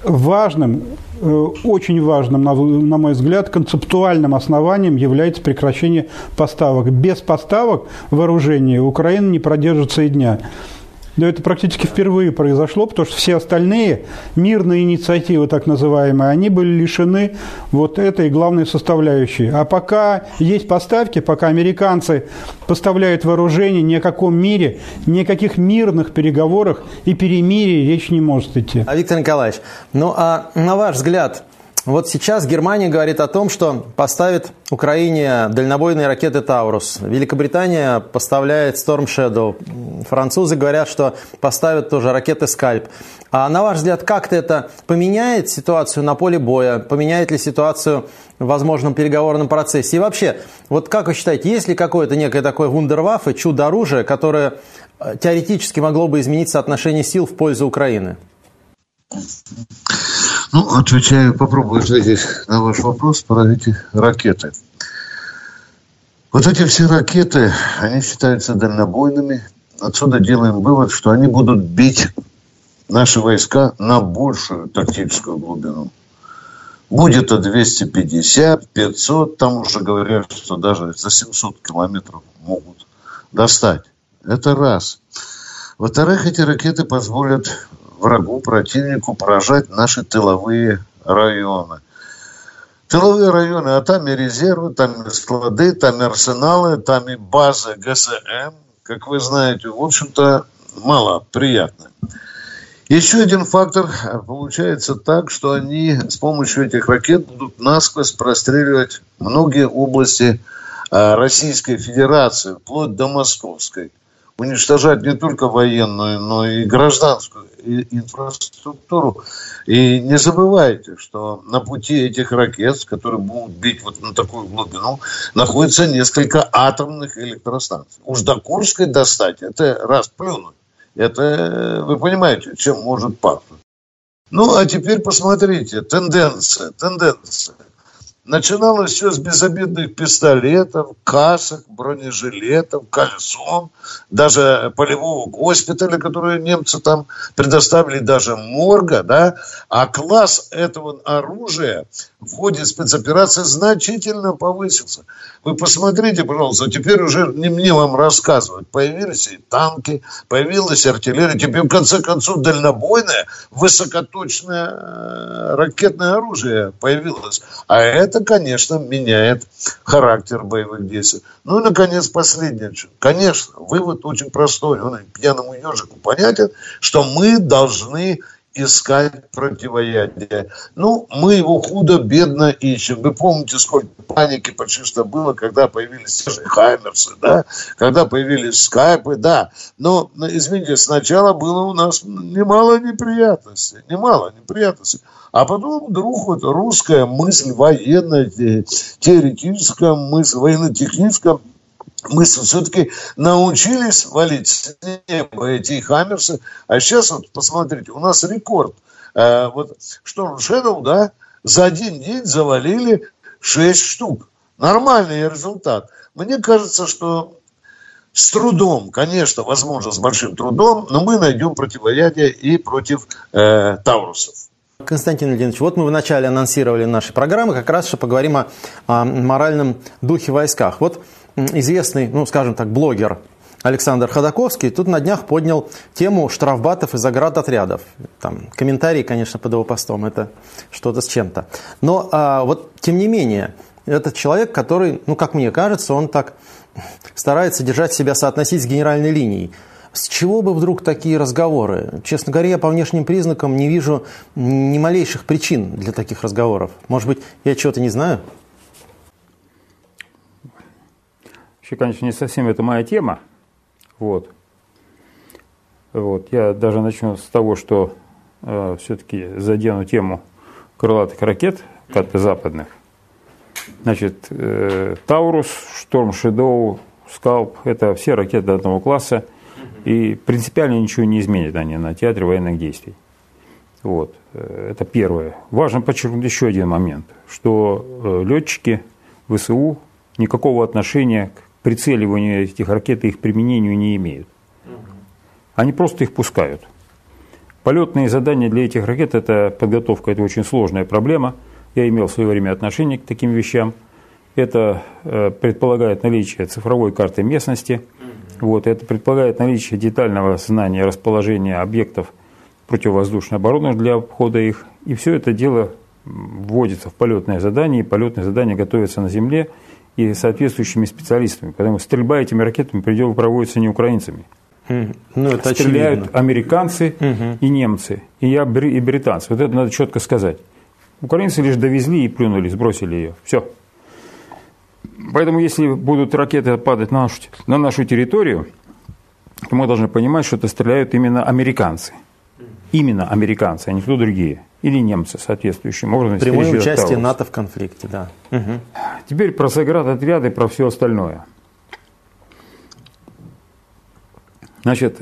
Важным очень важным, на, на мой взгляд, концептуальным основанием является прекращение поставок. Без поставок вооружения Украина не продержится и дня. Но это практически впервые произошло, потому что все остальные мирные инициативы, так называемые, они были лишены вот этой главной составляющей. А пока есть поставки, пока американцы поставляют вооружение, ни о каком мире, ни о каких мирных переговорах и перемирии речь не может идти. А Виктор Николаевич, ну а на ваш взгляд, вот сейчас Германия говорит о том, что поставит Украине дальнобойные ракеты «Таурус». Великобритания поставляет Storm Shadow. Французы говорят, что поставят тоже ракеты «Скальп». А на ваш взгляд, как-то это поменяет ситуацию на поле боя? Поменяет ли ситуацию в возможном переговорном процессе? И вообще, вот как вы считаете, есть ли какое-то некое такое вундерваффе, чудо-оружие, которое э, теоретически могло бы изменить соотношение сил в пользу Украины? Ну, отвечаю, попробую ответить на ваш вопрос про эти ракеты. Вот эти все ракеты, они считаются дальнобойными. Отсюда делаем вывод, что они будут бить наши войска на большую тактическую глубину. Будет это 250, 500, там уже говорят, что даже за 700 километров могут достать. Это раз. Во-вторых, эти ракеты позволят врагу, противнику поражать наши тыловые районы. Тыловые районы, а там и резервы, там и склады, там и арсеналы, там и базы ГСМ, как вы знаете, в общем-то, мало приятно. Еще один фактор получается так, что они с помощью этих ракет будут насквозь простреливать многие области а, Российской Федерации, вплоть до Московской уничтожать не только военную, но и гражданскую инфраструктуру. И не забывайте, что на пути этих ракет, которые будут бить вот на такую глубину, находится несколько атомных электростанций. Уж до Курской достать, это раз плюнуть. Это, вы понимаете, чем может пахнуть. Ну, а теперь посмотрите, тенденция, тенденция. Начиналось все с безобидных пистолетов, касок, бронежилетов, колесом, даже полевого госпиталя, который немцы там предоставили, даже морга, да, а класс этого оружия в ходе спецоперации значительно повысился. Вы посмотрите, пожалуйста, теперь уже не мне вам рассказывать. Появились и танки, появилась артиллерия, теперь в конце концов дальнобойное, высокоточное э, ракетное оружие появилось. А это это, конечно, меняет характер боевых действий. Ну и, наконец, последнее. Конечно, вывод очень простой. Он пьяному ежику понятен, что мы должны искать противоядие. Ну, мы его худо-бедно ищем. Вы помните, сколько паники почти было, когда появились те же Хаймерсы, да? Когда появились скайпы, да. Но, извините, сначала было у нас немало неприятностей. Немало неприятностей. А потом вдруг вот русская мысль военная, теоретическая мысль, военно-техническая мы все-таки научились валить с неба эти хаммерсы. А сейчас вот посмотрите, у нас рекорд. Э, вот Storm Shadow, да, за один день завалили 6 штук. Нормальный результат. Мне кажется, что с трудом, конечно, возможно, с большим трудом, но мы найдем противоядие и против э, Таурусов. Константин Леонидович, вот мы вначале анонсировали нашей программы, как раз, что поговорим о, о моральном духе войсках. Вот известный, ну, скажем так, блогер Александр Ходаковский тут на днях поднял тему штрафбатов и заградотрядов. Там комментарии, конечно, под его постом, это что-то с чем-то. Но а, вот, тем не менее, этот человек, который, ну, как мне кажется, он так старается держать себя, соотносить с генеральной линией. С чего бы вдруг такие разговоры? Честно говоря, я по внешним признакам не вижу ни малейших причин для таких разговоров. Может быть, я чего-то не знаю? Вообще, конечно, не совсем это моя тема. Вот. Вот. Я даже начну с того, что э, все-таки задену тему крылатых ракет, западных. Значит, э, Таурус, Шторм Шедоу, Скалп – это все ракеты одного класса – и принципиально ничего не изменят они на театре военных действий. Вот. Э, это первое. Важно подчеркнуть еще один момент, что э, летчики ВСУ никакого отношения к прицеливанию этих ракет и их применению не имеют. Они просто их пускают. Полетные задания для этих ракет – это подготовка, это очень сложная проблема. Я имел в свое время отношение к таким вещам. Это э, предполагает наличие цифровой карты местности – вот, это предполагает наличие детального знания расположения объектов противовоздушной обороны для обхода их. И все это дело вводится в полетное задание, и полетное задание готовится на земле и соответствующими специалистами. Потому что стрельба этими ракетами придет проводится не украинцами. Ну, это Стреляют очевидно. американцы угу. и немцы, и, я, и британцы. Вот это надо четко сказать. Украинцы лишь довезли и плюнули, сбросили ее. Все. Поэтому, если будут ракеты падать на нашу, на нашу территорию, то мы должны понимать, что это стреляют именно американцы. Именно американцы, а не кто другие. Или немцы соответствующим образом. Прямое участие НАТО в конфликте, да. Угу. Теперь про заградотряды, про все остальное. Значит,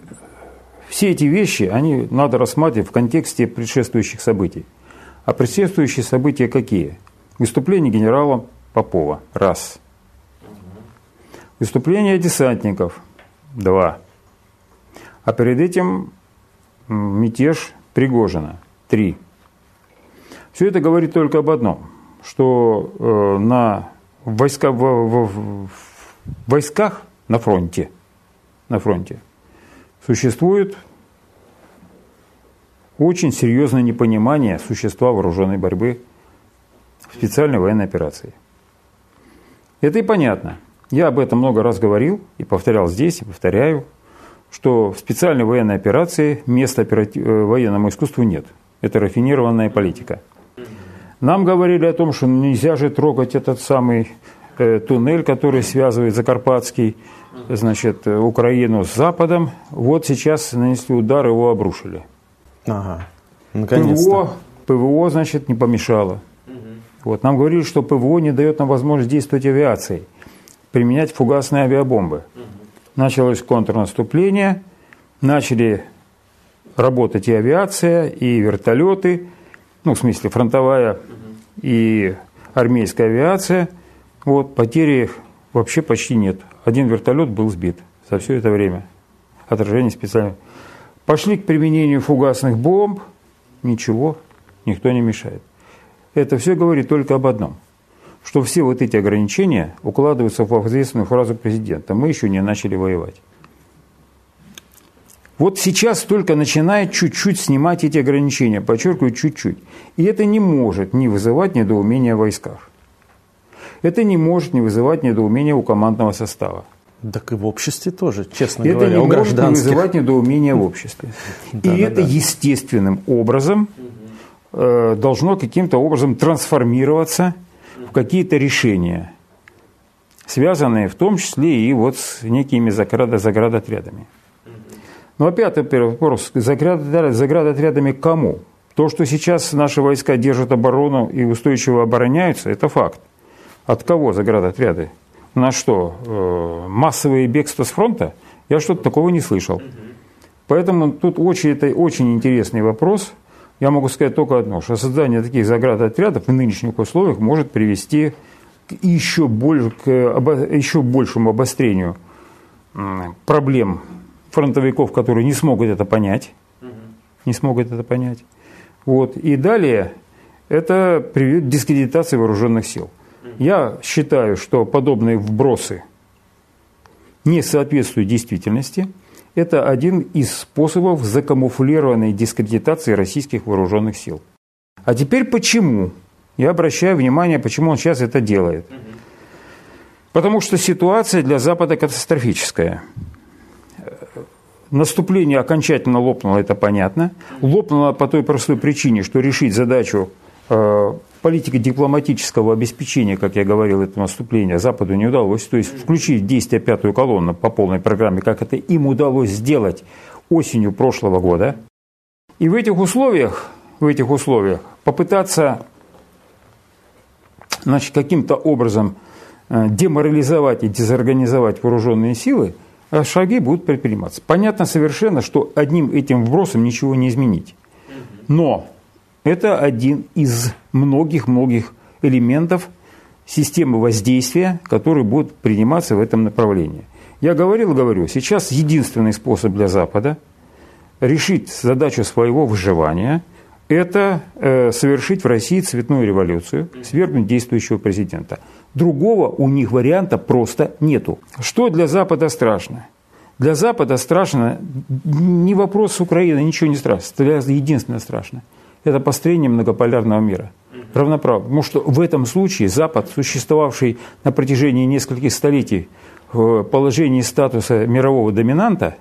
все эти вещи, они надо рассматривать в контексте предшествующих событий. А предшествующие события какие? Выступление генерала Попова. Раз. Выступление десантников. Два. А перед этим мятеж Пригожина. Три. Все это говорит только об одном, что э, на войска, в, в, в войсках на фронте, на фронте существует очень серьезное непонимание существа вооруженной борьбы в специальной военной операции. Это и понятно. Я об этом много раз говорил и повторял здесь, и повторяю, что в специальной военной операции места оператив... Э, военному искусству нет. Это рафинированная политика. Нам говорили о том, что нельзя же трогать этот самый э, туннель, который связывает Закарпатский, значит, Украину с Западом. Вот сейчас нанесли удар, его обрушили. Ага. ПВО, ПВО, значит, не помешало. Вот, нам говорили, что ПВО не дает нам возможность действовать авиацией, применять фугасные авиабомбы. Началось контрнаступление, начали работать и авиация, и вертолеты, ну, в смысле, фронтовая и армейская авиация. Вот, потери вообще почти нет. Один вертолет был сбит за все это время. Отражение специально. Пошли к применению фугасных бомб, ничего, никто не мешает. Это все говорит только об одном, что все вот эти ограничения укладываются в известную фразу президента. Мы еще не начали воевать. Вот сейчас только начинает чуть-чуть снимать эти ограничения, подчеркиваю, чуть-чуть. И это не может не вызывать недоумения в войсках. это не может не вызывать недоумения у командного состава. Так и в обществе тоже, честно это говоря, не у может не вызывать недоумения в обществе. Да, и да, это да. естественным образом э, должно каким-то образом трансформироваться в какие-то решения, связанные в том числе и вот с некими заградо- заградотрядами. Ну, опять первый вопрос. Заградотряд- Заградотрядами к кому? То, что сейчас наши войска держат оборону и устойчиво обороняются, это факт. От кого заградотряды? У нас что, э, массовые бегства с фронта? Я что-то такого не слышал. Поэтому тут очень, это очень интересный вопрос. Я могу сказать только одно, что создание таких заградотрядов в нынешних условиях может привести к еще, больше, к обо- еще большему обострению проблем фронтовиков, которые не смогут это понять. Не смогут это понять. Вот. И далее это приведет к дискредитации вооруженных сил. Я считаю, что подобные вбросы не соответствуют действительности. Это один из способов закамуфлированной дискредитации российских вооруженных сил. А теперь почему? Я обращаю внимание, почему он сейчас это делает. Потому что ситуация для Запада катастрофическая. Наступление окончательно лопнуло, это понятно. Лопнуло по той простой причине, что решить задачу э, политико-дипломатического обеспечения, как я говорил, этого наступления Западу не удалось. То есть включить в действие пятую колонну по полной программе, как это им удалось сделать осенью прошлого года. И в этих условиях, в этих условиях попытаться значит, каким-то образом э, деморализовать и дезорганизовать вооруженные силы, шаги будут предприниматься. Понятно совершенно, что одним этим вбросом ничего не изменить. Но это один из многих-многих элементов системы воздействия, которые будут приниматься в этом направлении. Я говорил, говорю, сейчас единственный способ для Запада решить задачу своего выживания – это э, совершить в России цветную революцию, свергнуть действующего президента. Другого у них варианта просто нету. Что для Запада страшно? Для Запада страшно не вопрос с Украиной, ничего не страшно. Для единственное страшно – это построение многополярного мира. Равноправно. Потому что в этом случае Запад, существовавший на протяжении нескольких столетий в положении статуса мирового доминанта,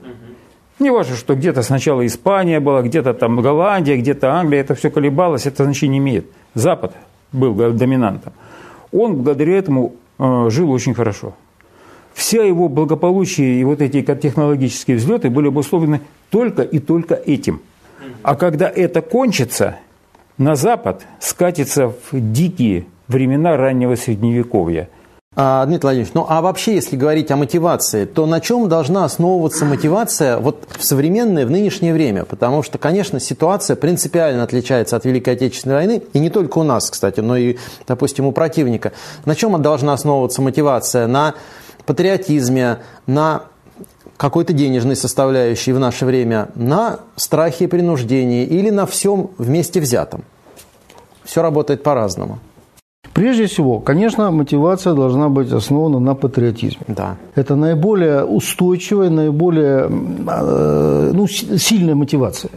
не важно, что где-то сначала Испания была, где-то там Голландия, где-то Англия, это все колебалось, это значение не имеет. Запад был доминантом. Он благодаря этому э, жил очень хорошо. Вся его благополучие и вот эти технологические взлеты были обусловлены только и только этим. А когда это кончится, на Запад скатится в дикие времена раннего Средневековья – Дмитрий Владимирович, ну а вообще, если говорить о мотивации, то на чем должна основываться мотивация вот в современное, в нынешнее время? Потому что, конечно, ситуация принципиально отличается от Великой Отечественной войны, и не только у нас, кстати, но и, допустим, у противника. На чем должна основываться мотивация? На патриотизме, на какой-то денежной составляющей в наше время, на страхе и принуждении или на всем вместе взятом? Все работает по-разному. Прежде всего, конечно, мотивация должна быть основана на патриотизме. Да. Это наиболее устойчивая, наиболее э, ну, сильная мотивация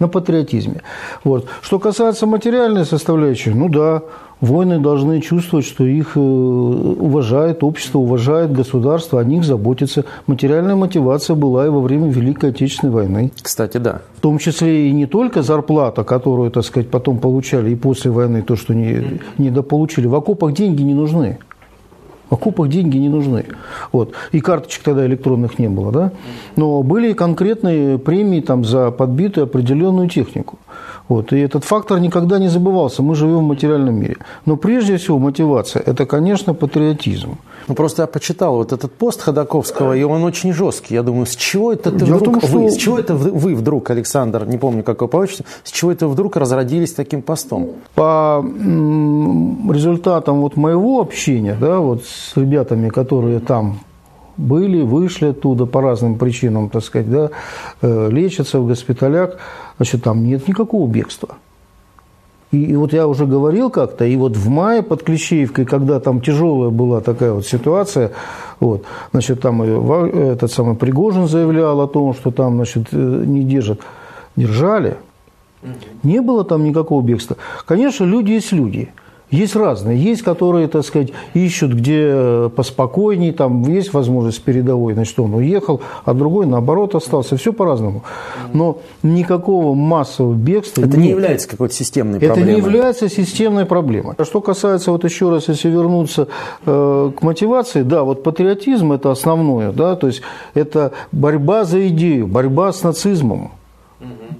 на патриотизме. Вот. Что касается материальной составляющей, ну да, воины должны чувствовать, что их э, уважает общество, уважает государство, о них заботится. Материальная мотивация была и во время Великой Отечественной войны. Кстати, да. В том числе и не только зарплата, которую, так сказать, потом получали и после войны, то, что не, недополучили. В окопах деньги не нужны. В окопах деньги не нужны. Вот. И карточек тогда электронных не было. Да? Но были конкретные премии там, за подбитую определенную технику. Вот. И этот фактор никогда не забывался. Мы живем в материальном мире. Но прежде всего мотивация – это, конечно, патриотизм. Ну, просто я почитал вот этот пост Ходаковского, и он очень жесткий. Я думаю, с чего это ты вдруг, что- вы, с чего это вы, вдруг, Александр, не помню, какое по отчеству, с чего это вдруг разродились таким постом? По результатам вот моего общения, да, вот с ребятами, которые там были, вышли оттуда по разным причинам, так сказать, да, э, лечатся в госпиталях, значит, там нет никакого бегства. И, и вот я уже говорил как-то, и вот в мае под Клещеевкой, когда там тяжелая была такая вот ситуация, вот, значит, там Ва- этот самый Пригожин заявлял о том, что там, значит, э, не держат. Держали. Не было там никакого бегства. Конечно, люди есть люди. Есть разные. Есть, которые, так сказать, ищут, где поспокойней, там есть возможность передовой, значит, он уехал, а другой, наоборот, остался. Все по-разному. Но никакого массового бегства Это нет. не является какой-то системной Это проблемой. не является системной проблемой. А что касается, вот еще раз, если вернуться э, к мотивации, да, вот патриотизм – это основное, да, то есть это борьба за идею, борьба с нацизмом,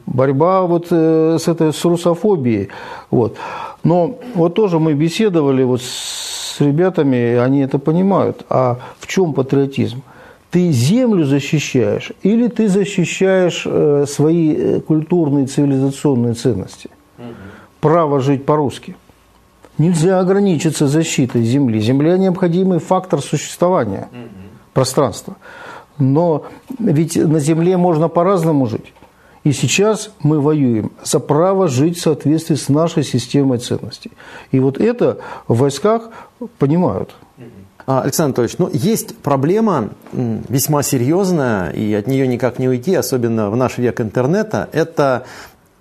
борьба вот э, с этой с русофобией, вот. Но вот тоже мы беседовали вот с ребятами, они это понимают. А в чем патриотизм? Ты землю защищаешь или ты защищаешь э, свои э, культурные цивилизационные ценности? Право жить по-русски. Нельзя ограничиться защитой земли. Земля – необходимый фактор существования пространства. Но ведь на земле можно по-разному жить. И сейчас мы воюем за право жить в соответствии с нашей системой ценностей. И вот это в войсках понимают. А, Александр Анатольевич, ну, есть проблема весьма серьезная, и от нее никак не уйти, особенно в наш век интернета. Это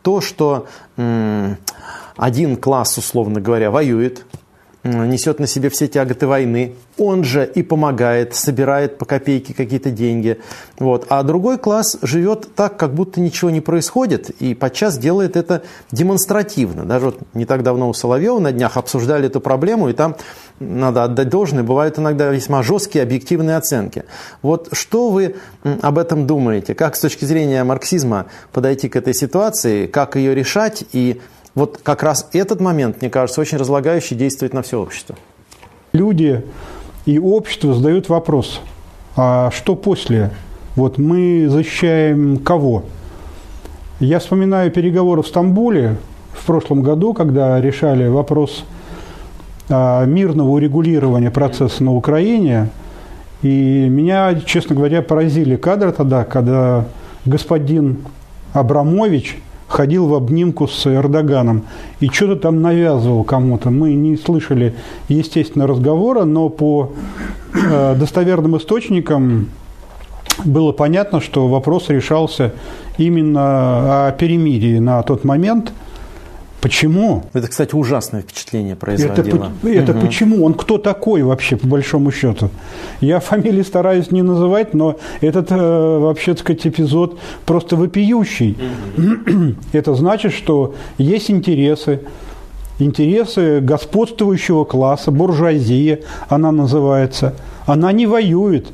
то, что один класс, условно говоря, воюет, несет на себе все тяготы войны, он же и помогает, собирает по копейке какие-то деньги. Вот. А другой класс живет так, как будто ничего не происходит, и подчас делает это демонстративно. Даже вот не так давно у Соловьева на днях обсуждали эту проблему, и там надо отдать должное, бывают иногда весьма жесткие объективные оценки. Вот что вы об этом думаете? Как с точки зрения марксизма подойти к этой ситуации, как ее решать? И вот как раз этот момент, мне кажется, очень разлагающий действует на все общество. Люди и общество задают вопрос, а что после? Вот мы защищаем кого? Я вспоминаю переговоры в Стамбуле в прошлом году, когда решали вопрос а, мирного урегулирования процесса на Украине. И меня, честно говоря, поразили кадры тогда, когда господин Абрамович ходил в обнимку с Эрдоганом и что-то там навязывал кому-то. Мы не слышали, естественно, разговора, но по э, достоверным источникам было понятно, что вопрос решался именно о перемирии на тот момент. Почему? Это, кстати, ужасное впечатление Это, производило. по- это Мгм. почему? Он кто такой вообще, по большому счету? Я фамилии стараюсь не называть, но этот, э, вообще, так сказать, эпизод просто вопиющий. Это значит, что есть интересы, интересы господствующего класса, буржуазия, она называется. Она не воюет.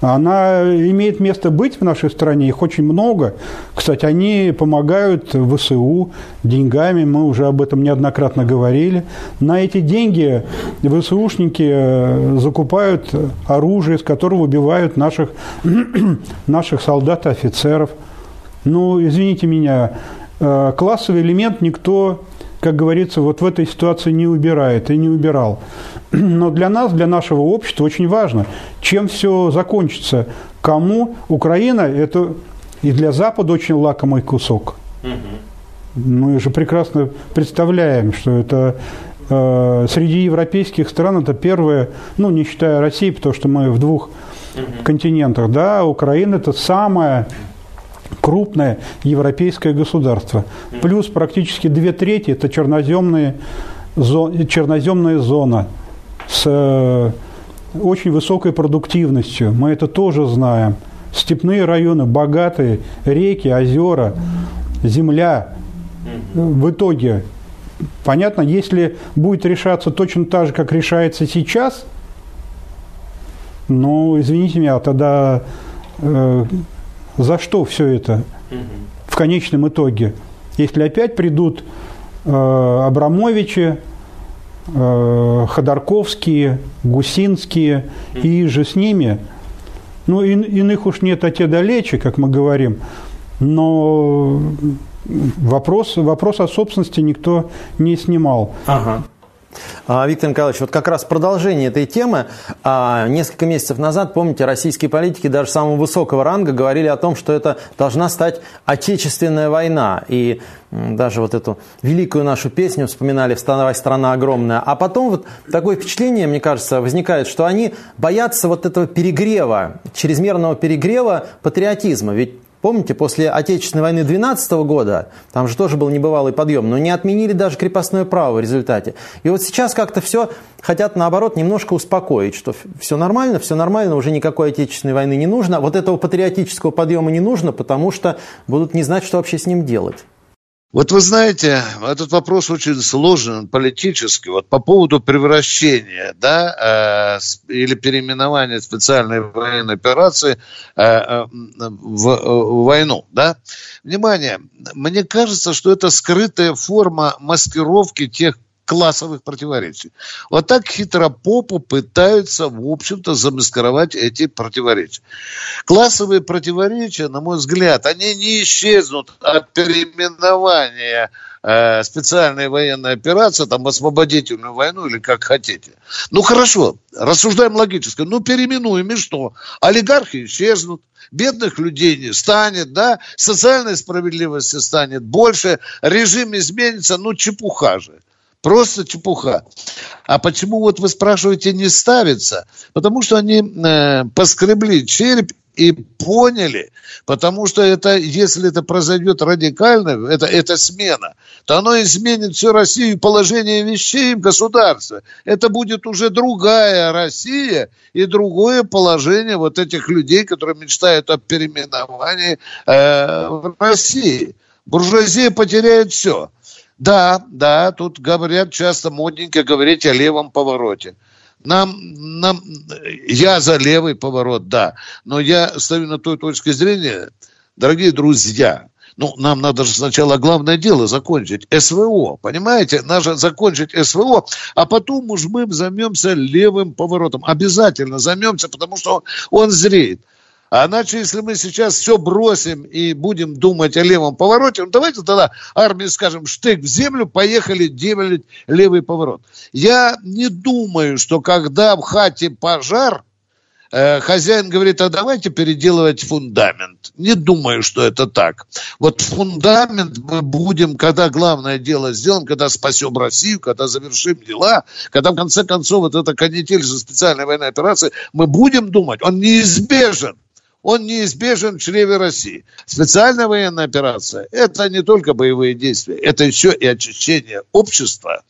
Она имеет место быть в нашей стране, их очень много. Кстати, они помогают ВСУ деньгами, мы уже об этом неоднократно говорили. На эти деньги ВСУшники э, закупают оружие, с которого убивают наших, наших солдат и офицеров. Ну, извините меня, э, классовый элемент никто, как говорится, вот в этой ситуации не убирает и не убирал. Но для нас, для нашего общества очень важно, чем все закончится. Кому Украина – это и для Запада очень лакомый кусок. Мы же прекрасно представляем, что это э, среди европейских стран это первое, ну, не считая России, потому что мы в двух континентах, да, Украина – это самое крупное европейское государство. Плюс практически две трети – это черноземные, черноземная зона с э, очень высокой продуктивностью. Мы это тоже знаем. Степные районы богатые, реки, озера, земля. В итоге, понятно, если будет решаться точно так же, как решается сейчас, ну, извините меня, тогда э, за что все это в конечном итоге? Если опять придут э, Абрамовичи, э, Ходорковские, Гусинские и же с ними, ну, ин- иных уж нет, а те далече, как мы говорим, но вопрос, вопрос о собственности никто не снимал. Ага. А, Виктор Николаевич, вот как раз продолжение этой темы. А, Несколько месяцев назад, помните, российские политики даже самого высокого ранга говорили о том, что это должна стать отечественная война. И даже вот эту великую нашу песню вспоминали «Вставай, страна огромная». А потом вот такое впечатление, мне кажется, возникает, что они боятся вот этого перегрева, чрезмерного перегрева патриотизма. Ведь Помните, после Отечественной войны 12 года, там же тоже был небывалый подъем, но не отменили даже крепостное право в результате. И вот сейчас как-то все хотят, наоборот, немножко успокоить, что все нормально, все нормально, уже никакой Отечественной войны не нужно. Вот этого патриотического подъема не нужно, потому что будут не знать, что вообще с ним делать. Вот вы знаете, этот вопрос очень сложен политически. Вот по поводу превращения, да, э, или переименования специальной военной операции э, э, в, э, в войну, да. Внимание, мне кажется, что это скрытая форма маскировки тех классовых противоречий. Вот так хитропопу пытаются, в общем-то, замаскировать эти противоречия. Классовые противоречия, на мой взгляд, они не исчезнут от переименования э, специальной военной операции, там, освободительную войну или как хотите. Ну, хорошо, рассуждаем логически. Ну, переименуем и что? Олигархи исчезнут, бедных людей не станет, да, социальной справедливости станет больше, режим изменится, ну, чепуха же. Просто чепуха. А почему вот вы спрашиваете не ставится? Потому что они э, поскребли череп и поняли, потому что это, если это произойдет радикально, это, это смена, то оно изменит всю Россию положение вещей в государстве. Это будет уже другая Россия и другое положение вот этих людей, которые мечтают о переименовании э, в России. Буржуазия потеряет все. Да, да, тут говорят часто модненько говорить о левом повороте. Нам, нам, я за левый поворот, да, но я стою на той точке зрения, дорогие друзья, ну, нам надо же сначала главное дело закончить. СВО, понимаете? Надо закончить СВО, а потом уж мы займемся левым поворотом. Обязательно займемся, потому что он, зреет. А иначе, если мы сейчас все бросим и будем думать о левом повороте, ну давайте тогда армии скажем, штык в землю, поехали делать левый поворот. Я не думаю, что когда в хате пожар, э, хозяин говорит, а давайте переделывать фундамент. Не думаю, что это так. Вот фундамент мы будем, когда главное дело сделаем, когда спасем Россию, когда завершим дела, когда в конце концов вот эта канитель со специальной военной операции, мы будем думать, он неизбежен он неизбежен в чреве России. Специальная военная операция – это не только боевые действия, это еще и очищение общества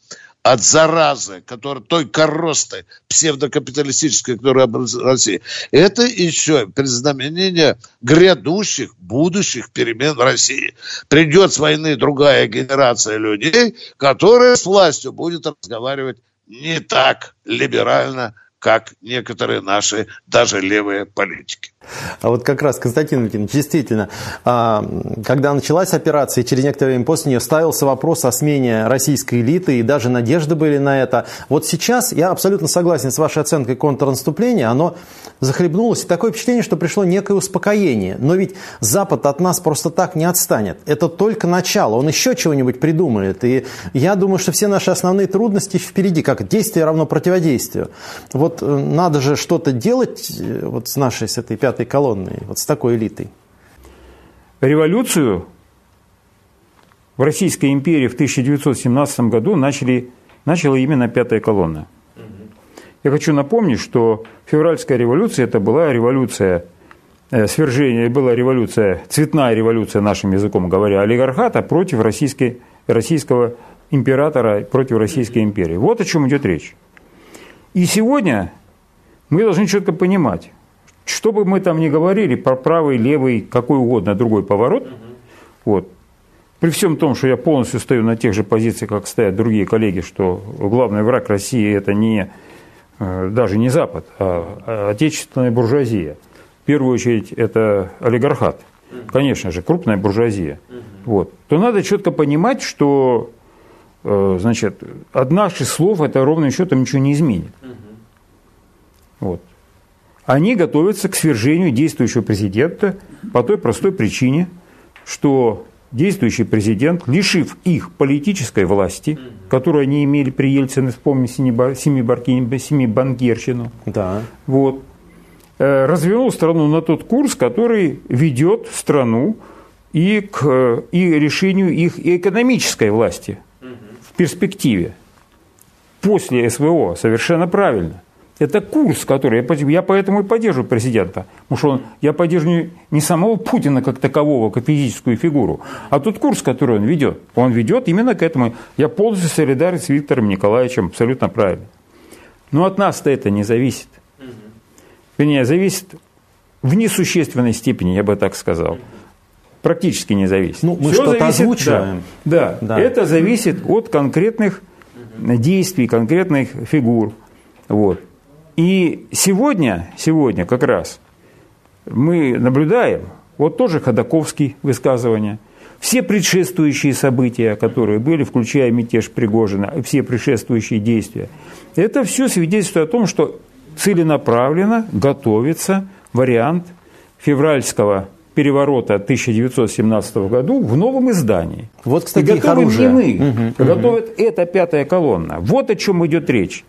от заразы, которая, той коросты псевдокапиталистической, которая в России. Это еще предзнамение грядущих, будущих перемен в России. Придет с войны другая генерация людей, которая с властью будет разговаривать не так либерально, как некоторые наши даже левые политики. А вот как раз, Константин Валентинович, действительно, а, когда началась операция, через некоторое время после нее ставился вопрос о смене российской элиты, и даже надежды были на это. Вот сейчас я абсолютно согласен с вашей оценкой контрнаступления, оно захлебнулось, и такое впечатление, что пришло некое успокоение. Но ведь Запад от нас просто так не отстанет. Это только начало, он еще чего-нибудь придумает. И я думаю, что все наши основные трудности впереди, как действие равно противодействию. Вот э, надо же что-то делать э, вот с нашей, с этой пятой колонной, вот с такой элитой? Революцию в Российской империи в 1917 году начали, начала именно пятая колонна. Я хочу напомнить, что февральская революция это была революция э, свержения, была революция, цветная революция, нашим языком говоря, олигархата против российской, российского императора, против Российской империи. Вот о чем идет речь. И сегодня мы должны четко понимать, что бы мы там ни говорили, про правый, левый, какой угодно другой поворот, вот, при всем том, что я полностью стою на тех же позициях, как стоят другие коллеги, что главный враг России это не э, даже не Запад, а, а отечественная буржуазия. В первую очередь это олигархат, конечно же, крупная буржуазия. Вот. То надо четко понимать, что э, значит, от наших слов это ровным счетом ничего не изменит. Вот они готовятся к свержению действующего президента по той простой причине, что действующий президент, лишив их политической власти, которую они имели при Ельцине, вспомни Семибанкерщину, да. вот, э, развернул страну на тот курс, который ведет страну и к и решению их экономической власти в перспективе. После СВО совершенно правильно. Это курс, который... Я поэтому и поддерживаю президента. Потому что он, я поддерживаю не самого Путина как такового, как физическую фигуру, а тот курс, который он ведет. Он ведет именно к этому. Я полностью солидарен с Виктором Николаевичем, абсолютно правильно. Но от нас-то это не зависит. Вернее, зависит в несущественной степени, я бы так сказал. Практически не зависит. Ну, мы что-то озвучиваем. Да, да, да, это зависит от конкретных действий, конкретных фигур. Вот. И сегодня, сегодня как раз мы наблюдаем, вот тоже Ходаковский высказывание, все предшествующие события, которые были, включая мятеж Пригожина, все предшествующие действия, это все свидетельствует о том, что целенаправленно готовится вариант февральского переворота 1917 году в новом издании. Вот, кстати, и готовим оружие. не мы, угу, готовит угу. эта пятая колонна. Вот о чем идет речь.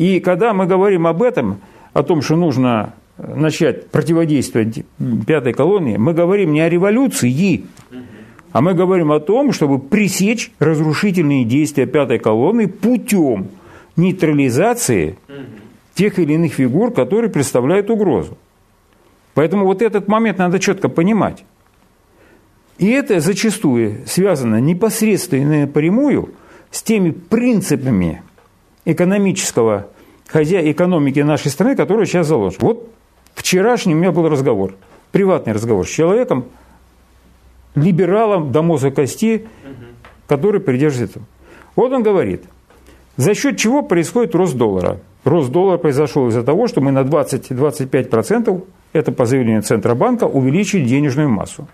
И когда мы говорим об этом, о том, что нужно начать противодействовать пятой колонии, мы говорим не о революции, а мы говорим о том, чтобы пресечь разрушительные действия пятой колонны путем нейтрализации тех или иных фигур, которые представляют угрозу. Поэтому вот этот момент надо четко понимать. И это зачастую связано непосредственно напрямую с теми принципами экономического хозя... экономики нашей страны, которые сейчас заложены. Вот вчерашний у меня был разговор, приватный разговор с человеком, либералом до мозга кости, который придерживается. Вот он говорит, за счет чего происходит рост доллара. Рост доллара произошел из-за того, что мы на 20-25%, это по заявлению Центробанка, увеличили денежную массу.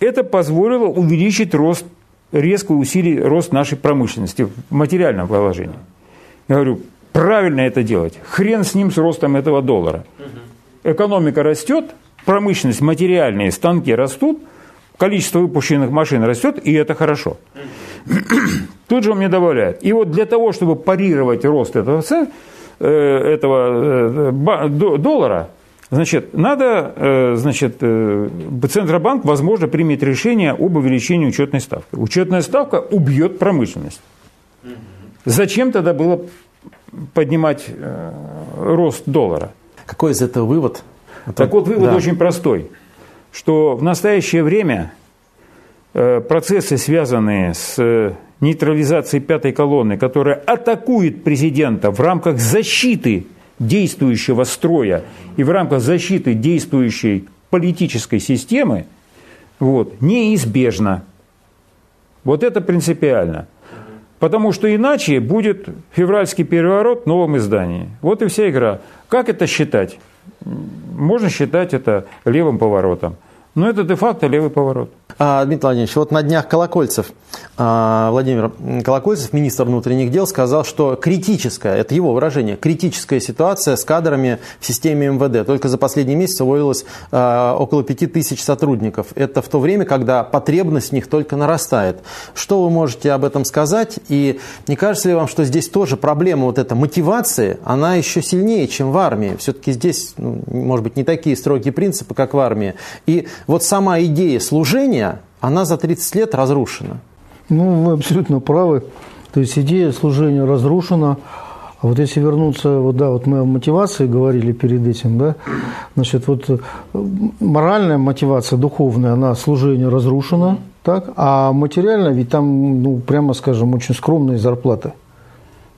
Это позволило увеличить рост, резко усилить рост нашей промышленности в материальном положении. Я говорю, правильно это делать. Хрен с ним, с ростом этого доллара. Экономика растет, промышленность, материальные станки растут, количество выпущенных машин растет, и это хорошо. Тут же он мне добавляет. И вот для того, чтобы парировать рост этого, э, этого э, доллара, значит, надо, э, значит, Центробанк, возможно, примет решение об увеличении учетной ставки. Учетная ставка убьет промышленность. Зачем тогда было поднимать э, рост доллара? Какой из этого вывод? Так вот, вывод да. очень простой, что в настоящее время э, процессы, связанные с нейтрализацией пятой колонны, которая атакует президента в рамках защиты действующего строя и в рамках защиты действующей политической системы, вот, неизбежно. Вот это принципиально. Потому что иначе будет февральский переворот в новом издании. Вот и вся игра. Как это считать? Можно считать это левым поворотом. Но это де-факто левый поворот. А, Дмитрий Владимирович, вот на днях Колокольцев, а, Владимир Колокольцев, министр внутренних дел, сказал, что критическая, это его выражение, критическая ситуация с кадрами в системе МВД. Только за последний месяц уволилось а, около пяти тысяч сотрудников. Это в то время, когда потребность в них только нарастает. Что вы можете об этом сказать? И не кажется ли вам, что здесь тоже проблема вот этой мотивации, она еще сильнее, чем в армии? Все-таки здесь, ну, может быть, не такие строгие принципы, как в армии. И вот сама идея служения, она за 30 лет разрушена. Ну, вы абсолютно правы. То есть идея служения разрушена. А вот если вернуться, вот да, вот мы о мотивации говорили перед этим, да, значит, вот э, моральная мотивация, духовная, она служение разрушена, так, а материально, ведь там, ну, прямо скажем, очень скромные зарплаты.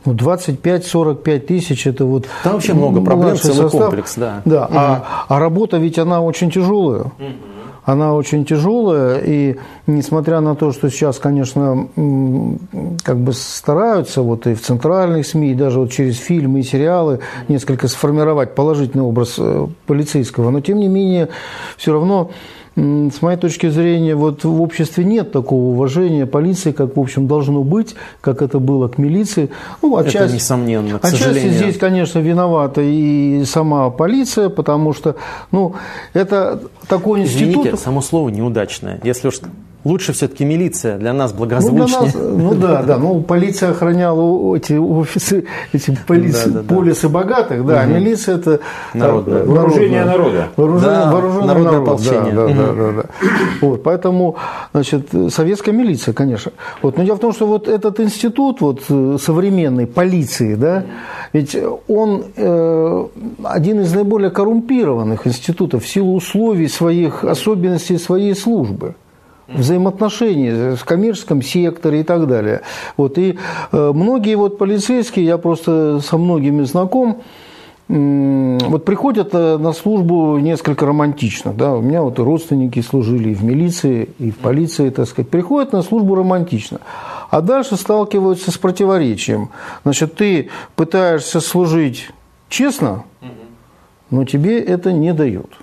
Ну, 25-45 тысяч – это вот… Там вообще много проблем, целый состав. комплекс, да. Да, угу. а, а работа ведь она очень тяжелая. Угу она очень тяжелая, и несмотря на то, что сейчас, конечно, как бы стараются вот и в центральных СМИ, и даже вот через фильмы и сериалы несколько сформировать положительный образ э, полицейского, но тем не менее все равно с моей точки зрения, вот в обществе нет такого уважения полиции, как, в общем, должно быть, как это было к милиции. Ну, отчасти, это несомненно, к отчасти сожалению. здесь, конечно, виновата и сама полиция, потому что, ну, это такой институт... Извините, само слово неудачное. Если уж Лучше все-таки милиция для нас благозвучнее. Ну, для нас, ну да, да. Ну, полиция охраняла эти офисы, эти полиции, да, да, полисы да. богатых, да. Угу. А милиция это народное. вооружение народа. Вооружение, да, вооруженное народное народ, ополчение. Да, да, угу. да, да, да. Вот, поэтому, значит, советская милиция, конечно. Вот, но дело в том, что вот этот институт вот современной полиции, да, ведь он э, один из наиболее коррумпированных институтов в силу условий своих особенностей своей службы взаимоотношений в коммерческом секторе и так далее. Вот, и э, многие вот полицейские, я просто со многими знаком, вот приходят э, на службу несколько романтично. Да? У меня вот родственники служили и в милиции, и в полиции, так сказать. Приходят на службу романтично. А дальше сталкиваются с противоречием. Значит, ты пытаешься служить честно, но тебе это не дают.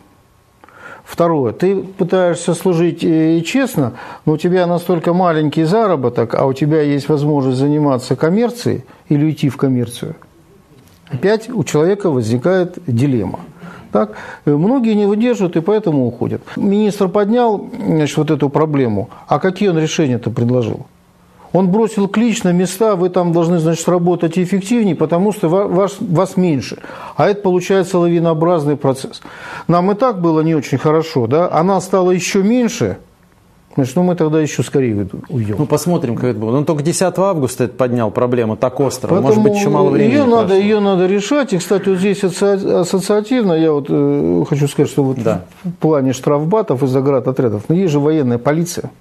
Второе, ты пытаешься служить э, честно, но у тебя настолько маленький заработок, а у тебя есть возможность заниматься коммерцией или уйти в коммерцию. Опять у человека возникает дилемма. Так? Э, многие не выдерживают и поэтому уходят. Министр поднял значит, вот эту проблему. А какие он решения-то предложил? Он бросил клич на места, вы там должны, значит, работать эффективнее, потому что вас, вас меньше. А это получается лавинообразный процесс. Нам и так было не очень хорошо, да? Она стала еще меньше, Значит, ну мы тогда еще скорее уйдем. Ну посмотрим, как это. Но он только 10 августа это поднял проблему так остро. Поэтому Может быть, еще мало времени. Ее надо, ее надо решать. И, кстати, вот здесь ассоциативно, я вот э, хочу сказать, что вот да. в плане штрафбатов и заградотрядов, но есть же военная полиция.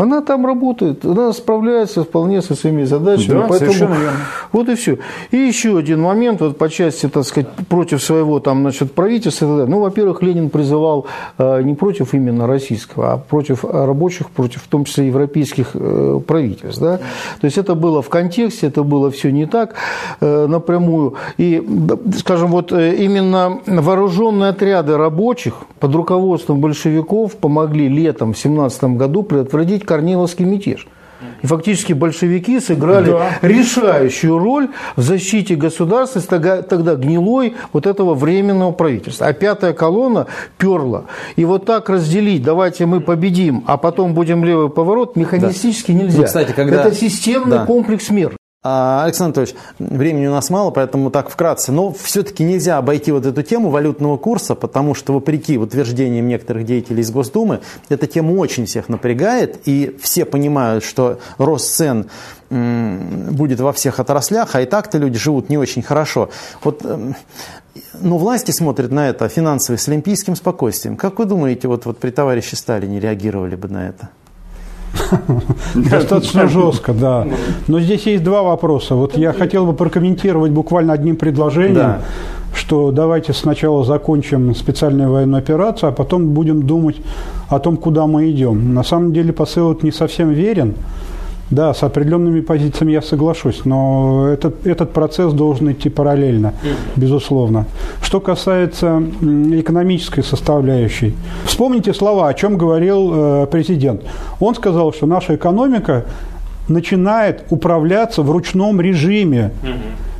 Она там работает, она справляется вполне со своими задачами. Да, поэтому, верно. Вот и все. И еще один момент, вот по части, так сказать, против своего там, значит, правительства. Ну, во-первых, Ленин призывал э, не против именно российского, а против рабочих, против в том числе европейских э, правительств. Да? То есть это было в контексте, это было все не так э, напрямую. И, скажем, вот именно вооруженные отряды рабочих под руководством большевиков помогли летом в 17 году предотвратить Корниловский мятеж. И фактически большевики сыграли да. решающую роль в защите государства тогда, тогда гнилой вот этого временного правительства. А пятая колонна перла. И вот так разделить, давайте мы победим, а потом будем левый поворот, механистически да. нельзя. Ну, кстати, когда... Это системный да. комплекс мер. А, Александр Анатольевич, времени у нас мало, поэтому так вкратце. Но все-таки нельзя обойти вот эту тему валютного курса, потому что, вопреки утверждениям некоторых деятелей из Госдумы, эта тема очень всех напрягает, и все понимают, что рост цен будет во всех отраслях, а и так-то люди живут не очень хорошо. Вот, эм, но власти смотрят на это финансово с олимпийским спокойствием. Как вы думаете, вот, вот при товарище Сталине реагировали бы на это? Достаточно жестко, да. Но здесь есть два вопроса. Вот я хотел бы прокомментировать буквально одним предложением, что давайте сначала закончим специальную военную операцию, а потом будем думать о том, куда мы идем. На самом деле посыл не совсем верен. Да, с определенными позициями я соглашусь, но этот, этот процесс должен идти параллельно, безусловно. Что касается экономической составляющей, вспомните слова, о чем говорил э, президент. Он сказал, что наша экономика начинает управляться в ручном режиме.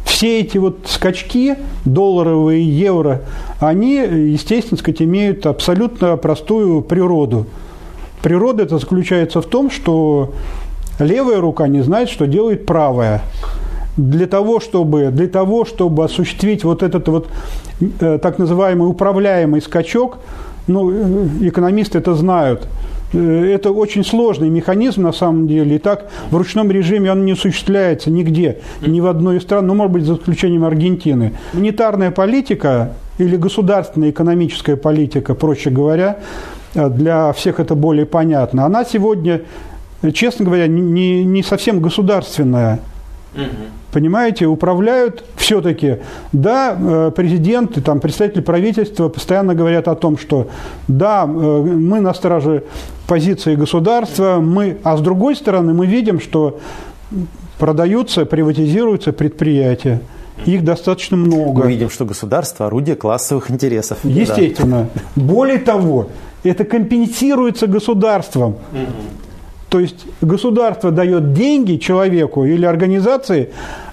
Все эти вот скачки, долларовые, евро, они, естественно, сказать, имеют абсолютно простую природу. Природа это заключается в том, что левая рука не знает, что делает правая. Для того, чтобы, для того, чтобы осуществить вот этот вот э, так называемый управляемый скачок, ну, э, экономисты это знают, э, это очень сложный механизм на самом деле. И так в ручном режиме он не осуществляется нигде, ни в одной из стран, ну, может быть, за исключением Аргентины. Монетарная политика или государственная экономическая политика, проще говоря, для всех это более понятно. Она сегодня честно говоря, не, не совсем государственная. Угу. Понимаете, управляют все-таки, да, э, президенты, там, представители правительства постоянно говорят о том, что да, э, мы на страже позиции государства, мы, а с другой стороны мы видим, что продаются, приватизируются предприятия. Их достаточно много. Мы видим, что государство – орудие классовых интересов. Естественно. Да. Более того, это компенсируется государством. Угу. То есть государство дает деньги человеку или организации,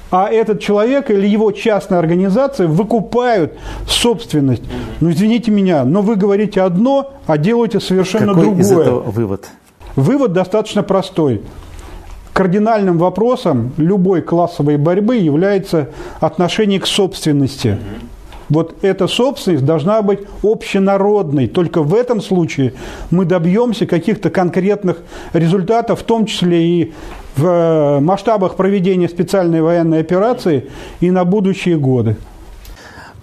а этот человек или его частная организация выкупают собственность. Ну, извините меня, но вы говорите одно, а делаете совершенно Какой другое. из этого вывод? Вывод достаточно простой. Кардинальным вопросом любой классовой борьбы является отношение к собственности. Вот эта собственность должна быть общенародной. Только в этом случае мы добьемся каких-то конкретных результатов, в том числе и в э, масштабах проведения специальной военной операции и на будущие годы.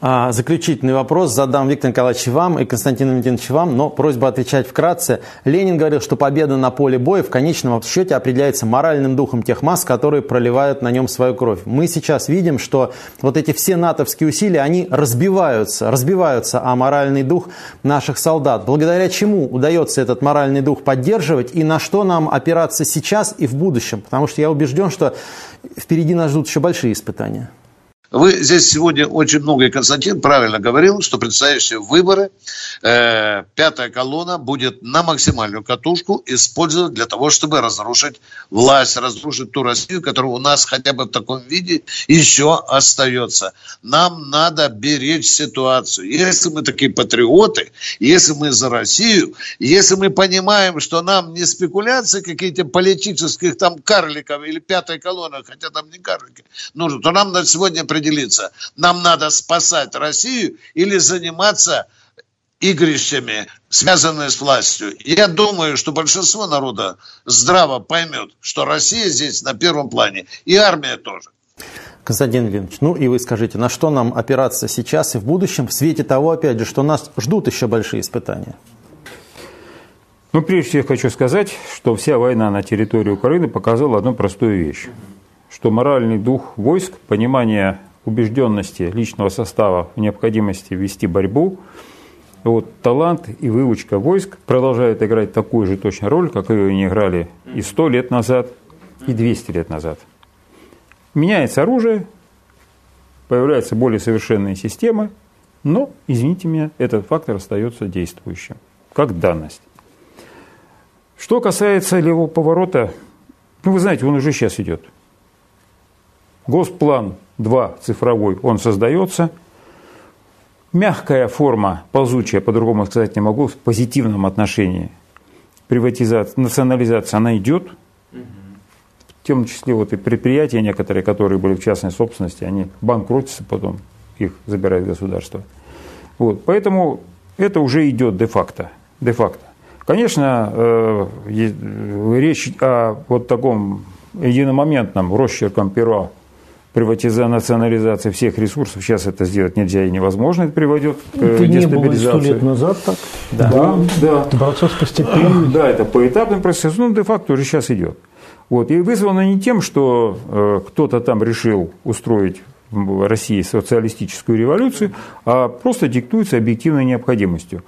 А, заключительный вопрос задам Виктор Николаевич вам и Константину Валентиновичу вам, но просьба отвечать вкратце. Ленин говорил, что победа на поле боя в конечном счете определяется моральным духом тех масс, которые проливают на нем свою кровь. Мы сейчас видим, что вот эти все натовские усилия, они разбиваются, разбиваются о моральный дух наших солдат. Благодаря чему удается этот моральный дух поддерживать и на что нам опираться сейчас и в будущем? Потому что я убежден, что впереди нас ждут еще большие испытания. Вы здесь сегодня очень много, и Константин правильно говорил, что предстоящие выборы э, пятая колонна будет на максимальную катушку использовать для того, чтобы разрушить власть, разрушить ту Россию, которая у нас хотя бы в таком виде еще остается. Нам надо беречь ситуацию. Если мы такие патриоты, если мы за Россию, если мы понимаем, что нам не спекуляции какие-то политических там карликов или пятой колонны, хотя там не карлики, нужно, то нам на сегодня придется определиться, нам надо спасать Россию или заниматься игрищами, связанные с властью. Я думаю, что большинство народа здраво поймет, что Россия здесь на первом плане, и армия тоже. Константин Леонидович, ну и вы скажите, на что нам опираться сейчас и в будущем, в свете того, опять же, что нас ждут еще большие испытания? Ну, прежде всего, я хочу сказать, что вся война на территории Украины показала одну простую вещь, что моральный дух войск, понимание убежденности личного состава в необходимости вести борьбу, вот талант и выучка войск продолжают играть такую же точно роль, как и они играли и 100 лет назад, и 200 лет назад. Меняется оружие, появляются более совершенные системы, но, извините меня, этот фактор остается действующим, как данность. Что касается левого поворота, ну, вы знаете, он уже сейчас идет. Госплан 2 цифровой, он создается. Мягкая форма, ползучая, по-другому сказать не могу, в позитивном отношении. Приватизация, национализация, она идет. В том числе вот и предприятия некоторые, которые были в частной собственности, они банкротятся потом, их забирает государство. Вот, поэтому это уже идет де-факто. Де-факто. Конечно, э, речь о вот таком единомоментном росчерком пера приватизация, национализация всех ресурсов. Сейчас это сделать нельзя и невозможно. Это приводит к это не было сто лет назад так? Да. да, да. Это процесс постепенный. Да, это поэтапный процесс. Ну, де-факто уже сейчас идет. Вот. И вызвано не тем, что э, кто-то там решил устроить в России социалистическую революцию, а просто диктуется объективной необходимостью.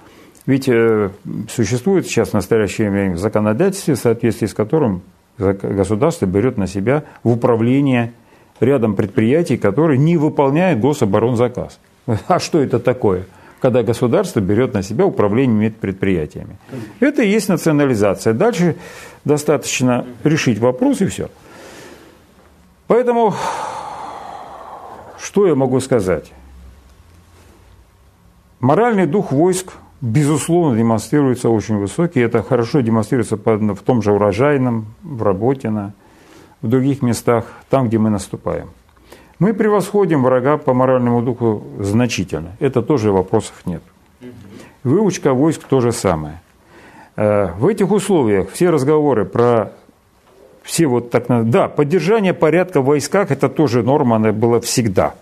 Ведь э, существует сейчас в настоящее время законодательство, в соответствии с которым государство берет на себя в управление рядом предприятий, которые не выполняют гособоронзаказ. А что это такое? Когда государство берет на себя управление предприятиями. Это и есть национализация. Дальше достаточно решить вопрос и все. Поэтому, что я могу сказать? Моральный дух войск, безусловно, демонстрируется очень высокий. Это хорошо демонстрируется в том же урожайном, в Работино – в других местах, там, где мы наступаем. Мы превосходим врага по моральному духу значительно. Это тоже вопросов нет. Выучка войск то же самое. Э, в этих условиях все разговоры про все вот так... Да, поддержание порядка в войсках – это тоже норма, она была всегда.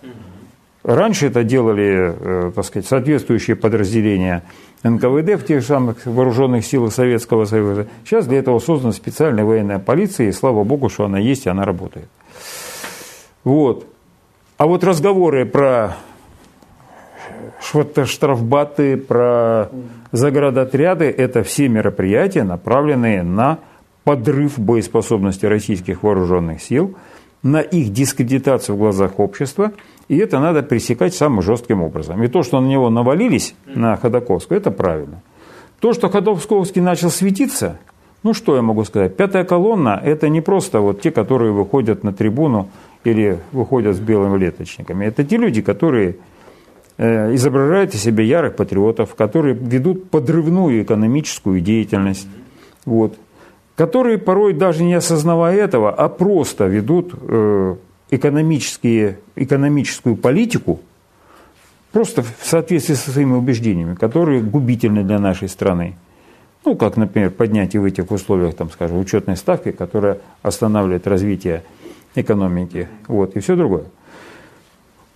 Раньше это делали, э, так сказать, соответствующие подразделения НКВД в тех самых вооруженных силах Советского Союза. Сейчас для этого создана специальная военная полиция, и слава богу, что она есть и она работает. Вот. А вот разговоры про штрафбаты, про заградотряды – это все мероприятия, направленные на подрыв боеспособности российских вооруженных сил, на их дискредитацию в глазах общества – и это надо пресекать самым жестким образом. И то, что на него навалились, на Ходоковского, это правильно. То, что Ходоковский начал светиться, ну что я могу сказать? Пятая колонна – это не просто вот те, которые выходят на трибуну или выходят с белыми леточниками. Это те люди, которые э, изображают из себя ярых патриотов, которые ведут подрывную экономическую деятельность. Вот. которые порой даже не осознавая этого, а просто ведут э, экономические, экономическую политику, просто в соответствии со своими убеждениями, которые губительны для нашей страны. Ну, как, например, поднятие в этих условиях, там, скажем, учетной ставки, которая останавливает развитие экономики, вот, и все другое.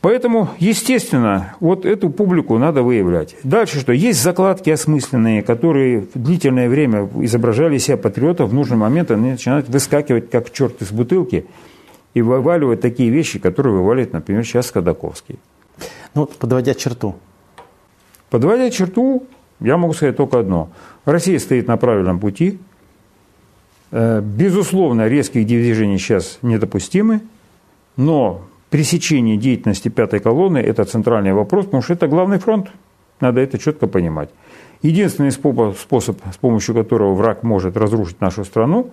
Поэтому, естественно, вот эту публику надо выявлять. Дальше что? Есть закладки осмысленные, которые в длительное время изображали себя патриотов, в нужный момент они начинают выскакивать как черт из бутылки и вываливать такие вещи, которые вываливает, например, сейчас Ходаковский. Ну, подводя черту. Подводя черту, я могу сказать только одно. Россия стоит на правильном пути. Э, безусловно, резких движений сейчас недопустимы, но пресечение деятельности пятой колонны – это центральный вопрос, потому что это главный фронт. Надо это четко понимать. Единственный способ, с помощью которого враг может разрушить нашу страну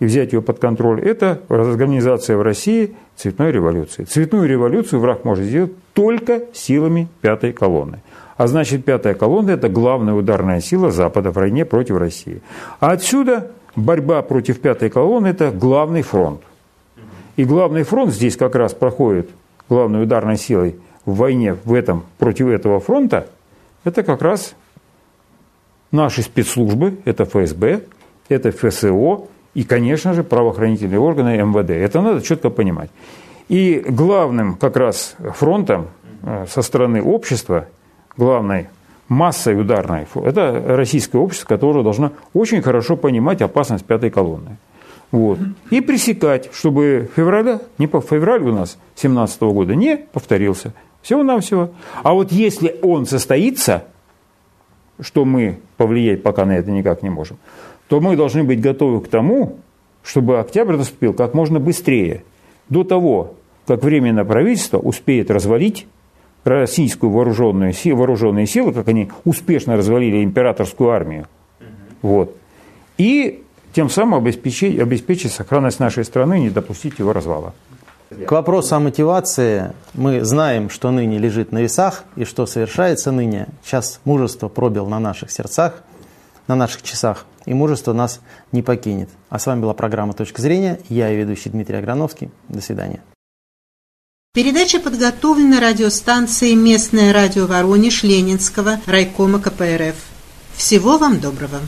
и взять ее под контроль, это организация в России цветной революции. Цветную революцию враг может сделать только силами пятой колонны. А значит, пятая колонна – это главная ударная сила Запада в войне против России. А отсюда борьба против пятой колонны – это главный фронт. И главный фронт здесь как раз проходит главной ударной силой в войне в этом, против этого фронта, это как раз наши спецслужбы, это ФСБ, это ФСО и, конечно же, правоохранительные органы МВД. Это надо четко понимать. И главным как раз фронтом э, со стороны общества, главной массой ударной, это российское общество, которое должно очень хорошо понимать опасность пятой колонны. Вот. И пресекать, чтобы февраля, не по февраль у нас 2017 года не повторился. Всего-навсего. А вот если он состоится, что мы повлиять пока на это никак не можем, то мы должны быть готовы к тому, чтобы октябрь наступил как можно быстрее, до того, как временное правительство успеет развалить российскую вооруженную, вооруженные силы, как они успешно развалили императорскую армию. Вот. И тем самым обеспечить, обеспечить сохранность нашей страны и не допустить его развала. К вопросу о мотивации мы знаем, что ныне лежит на весах и что совершается ныне. Сейчас мужество пробил на наших сердцах, на наших часах, и мужество нас не покинет. А с вами была программа «Точка зрения». Я и ведущий Дмитрий Аграновский. До свидания. Передача подготовлена радиостанцией «Местное радио Воронеж» Ленинского райкома КПРФ. Всего вам доброго.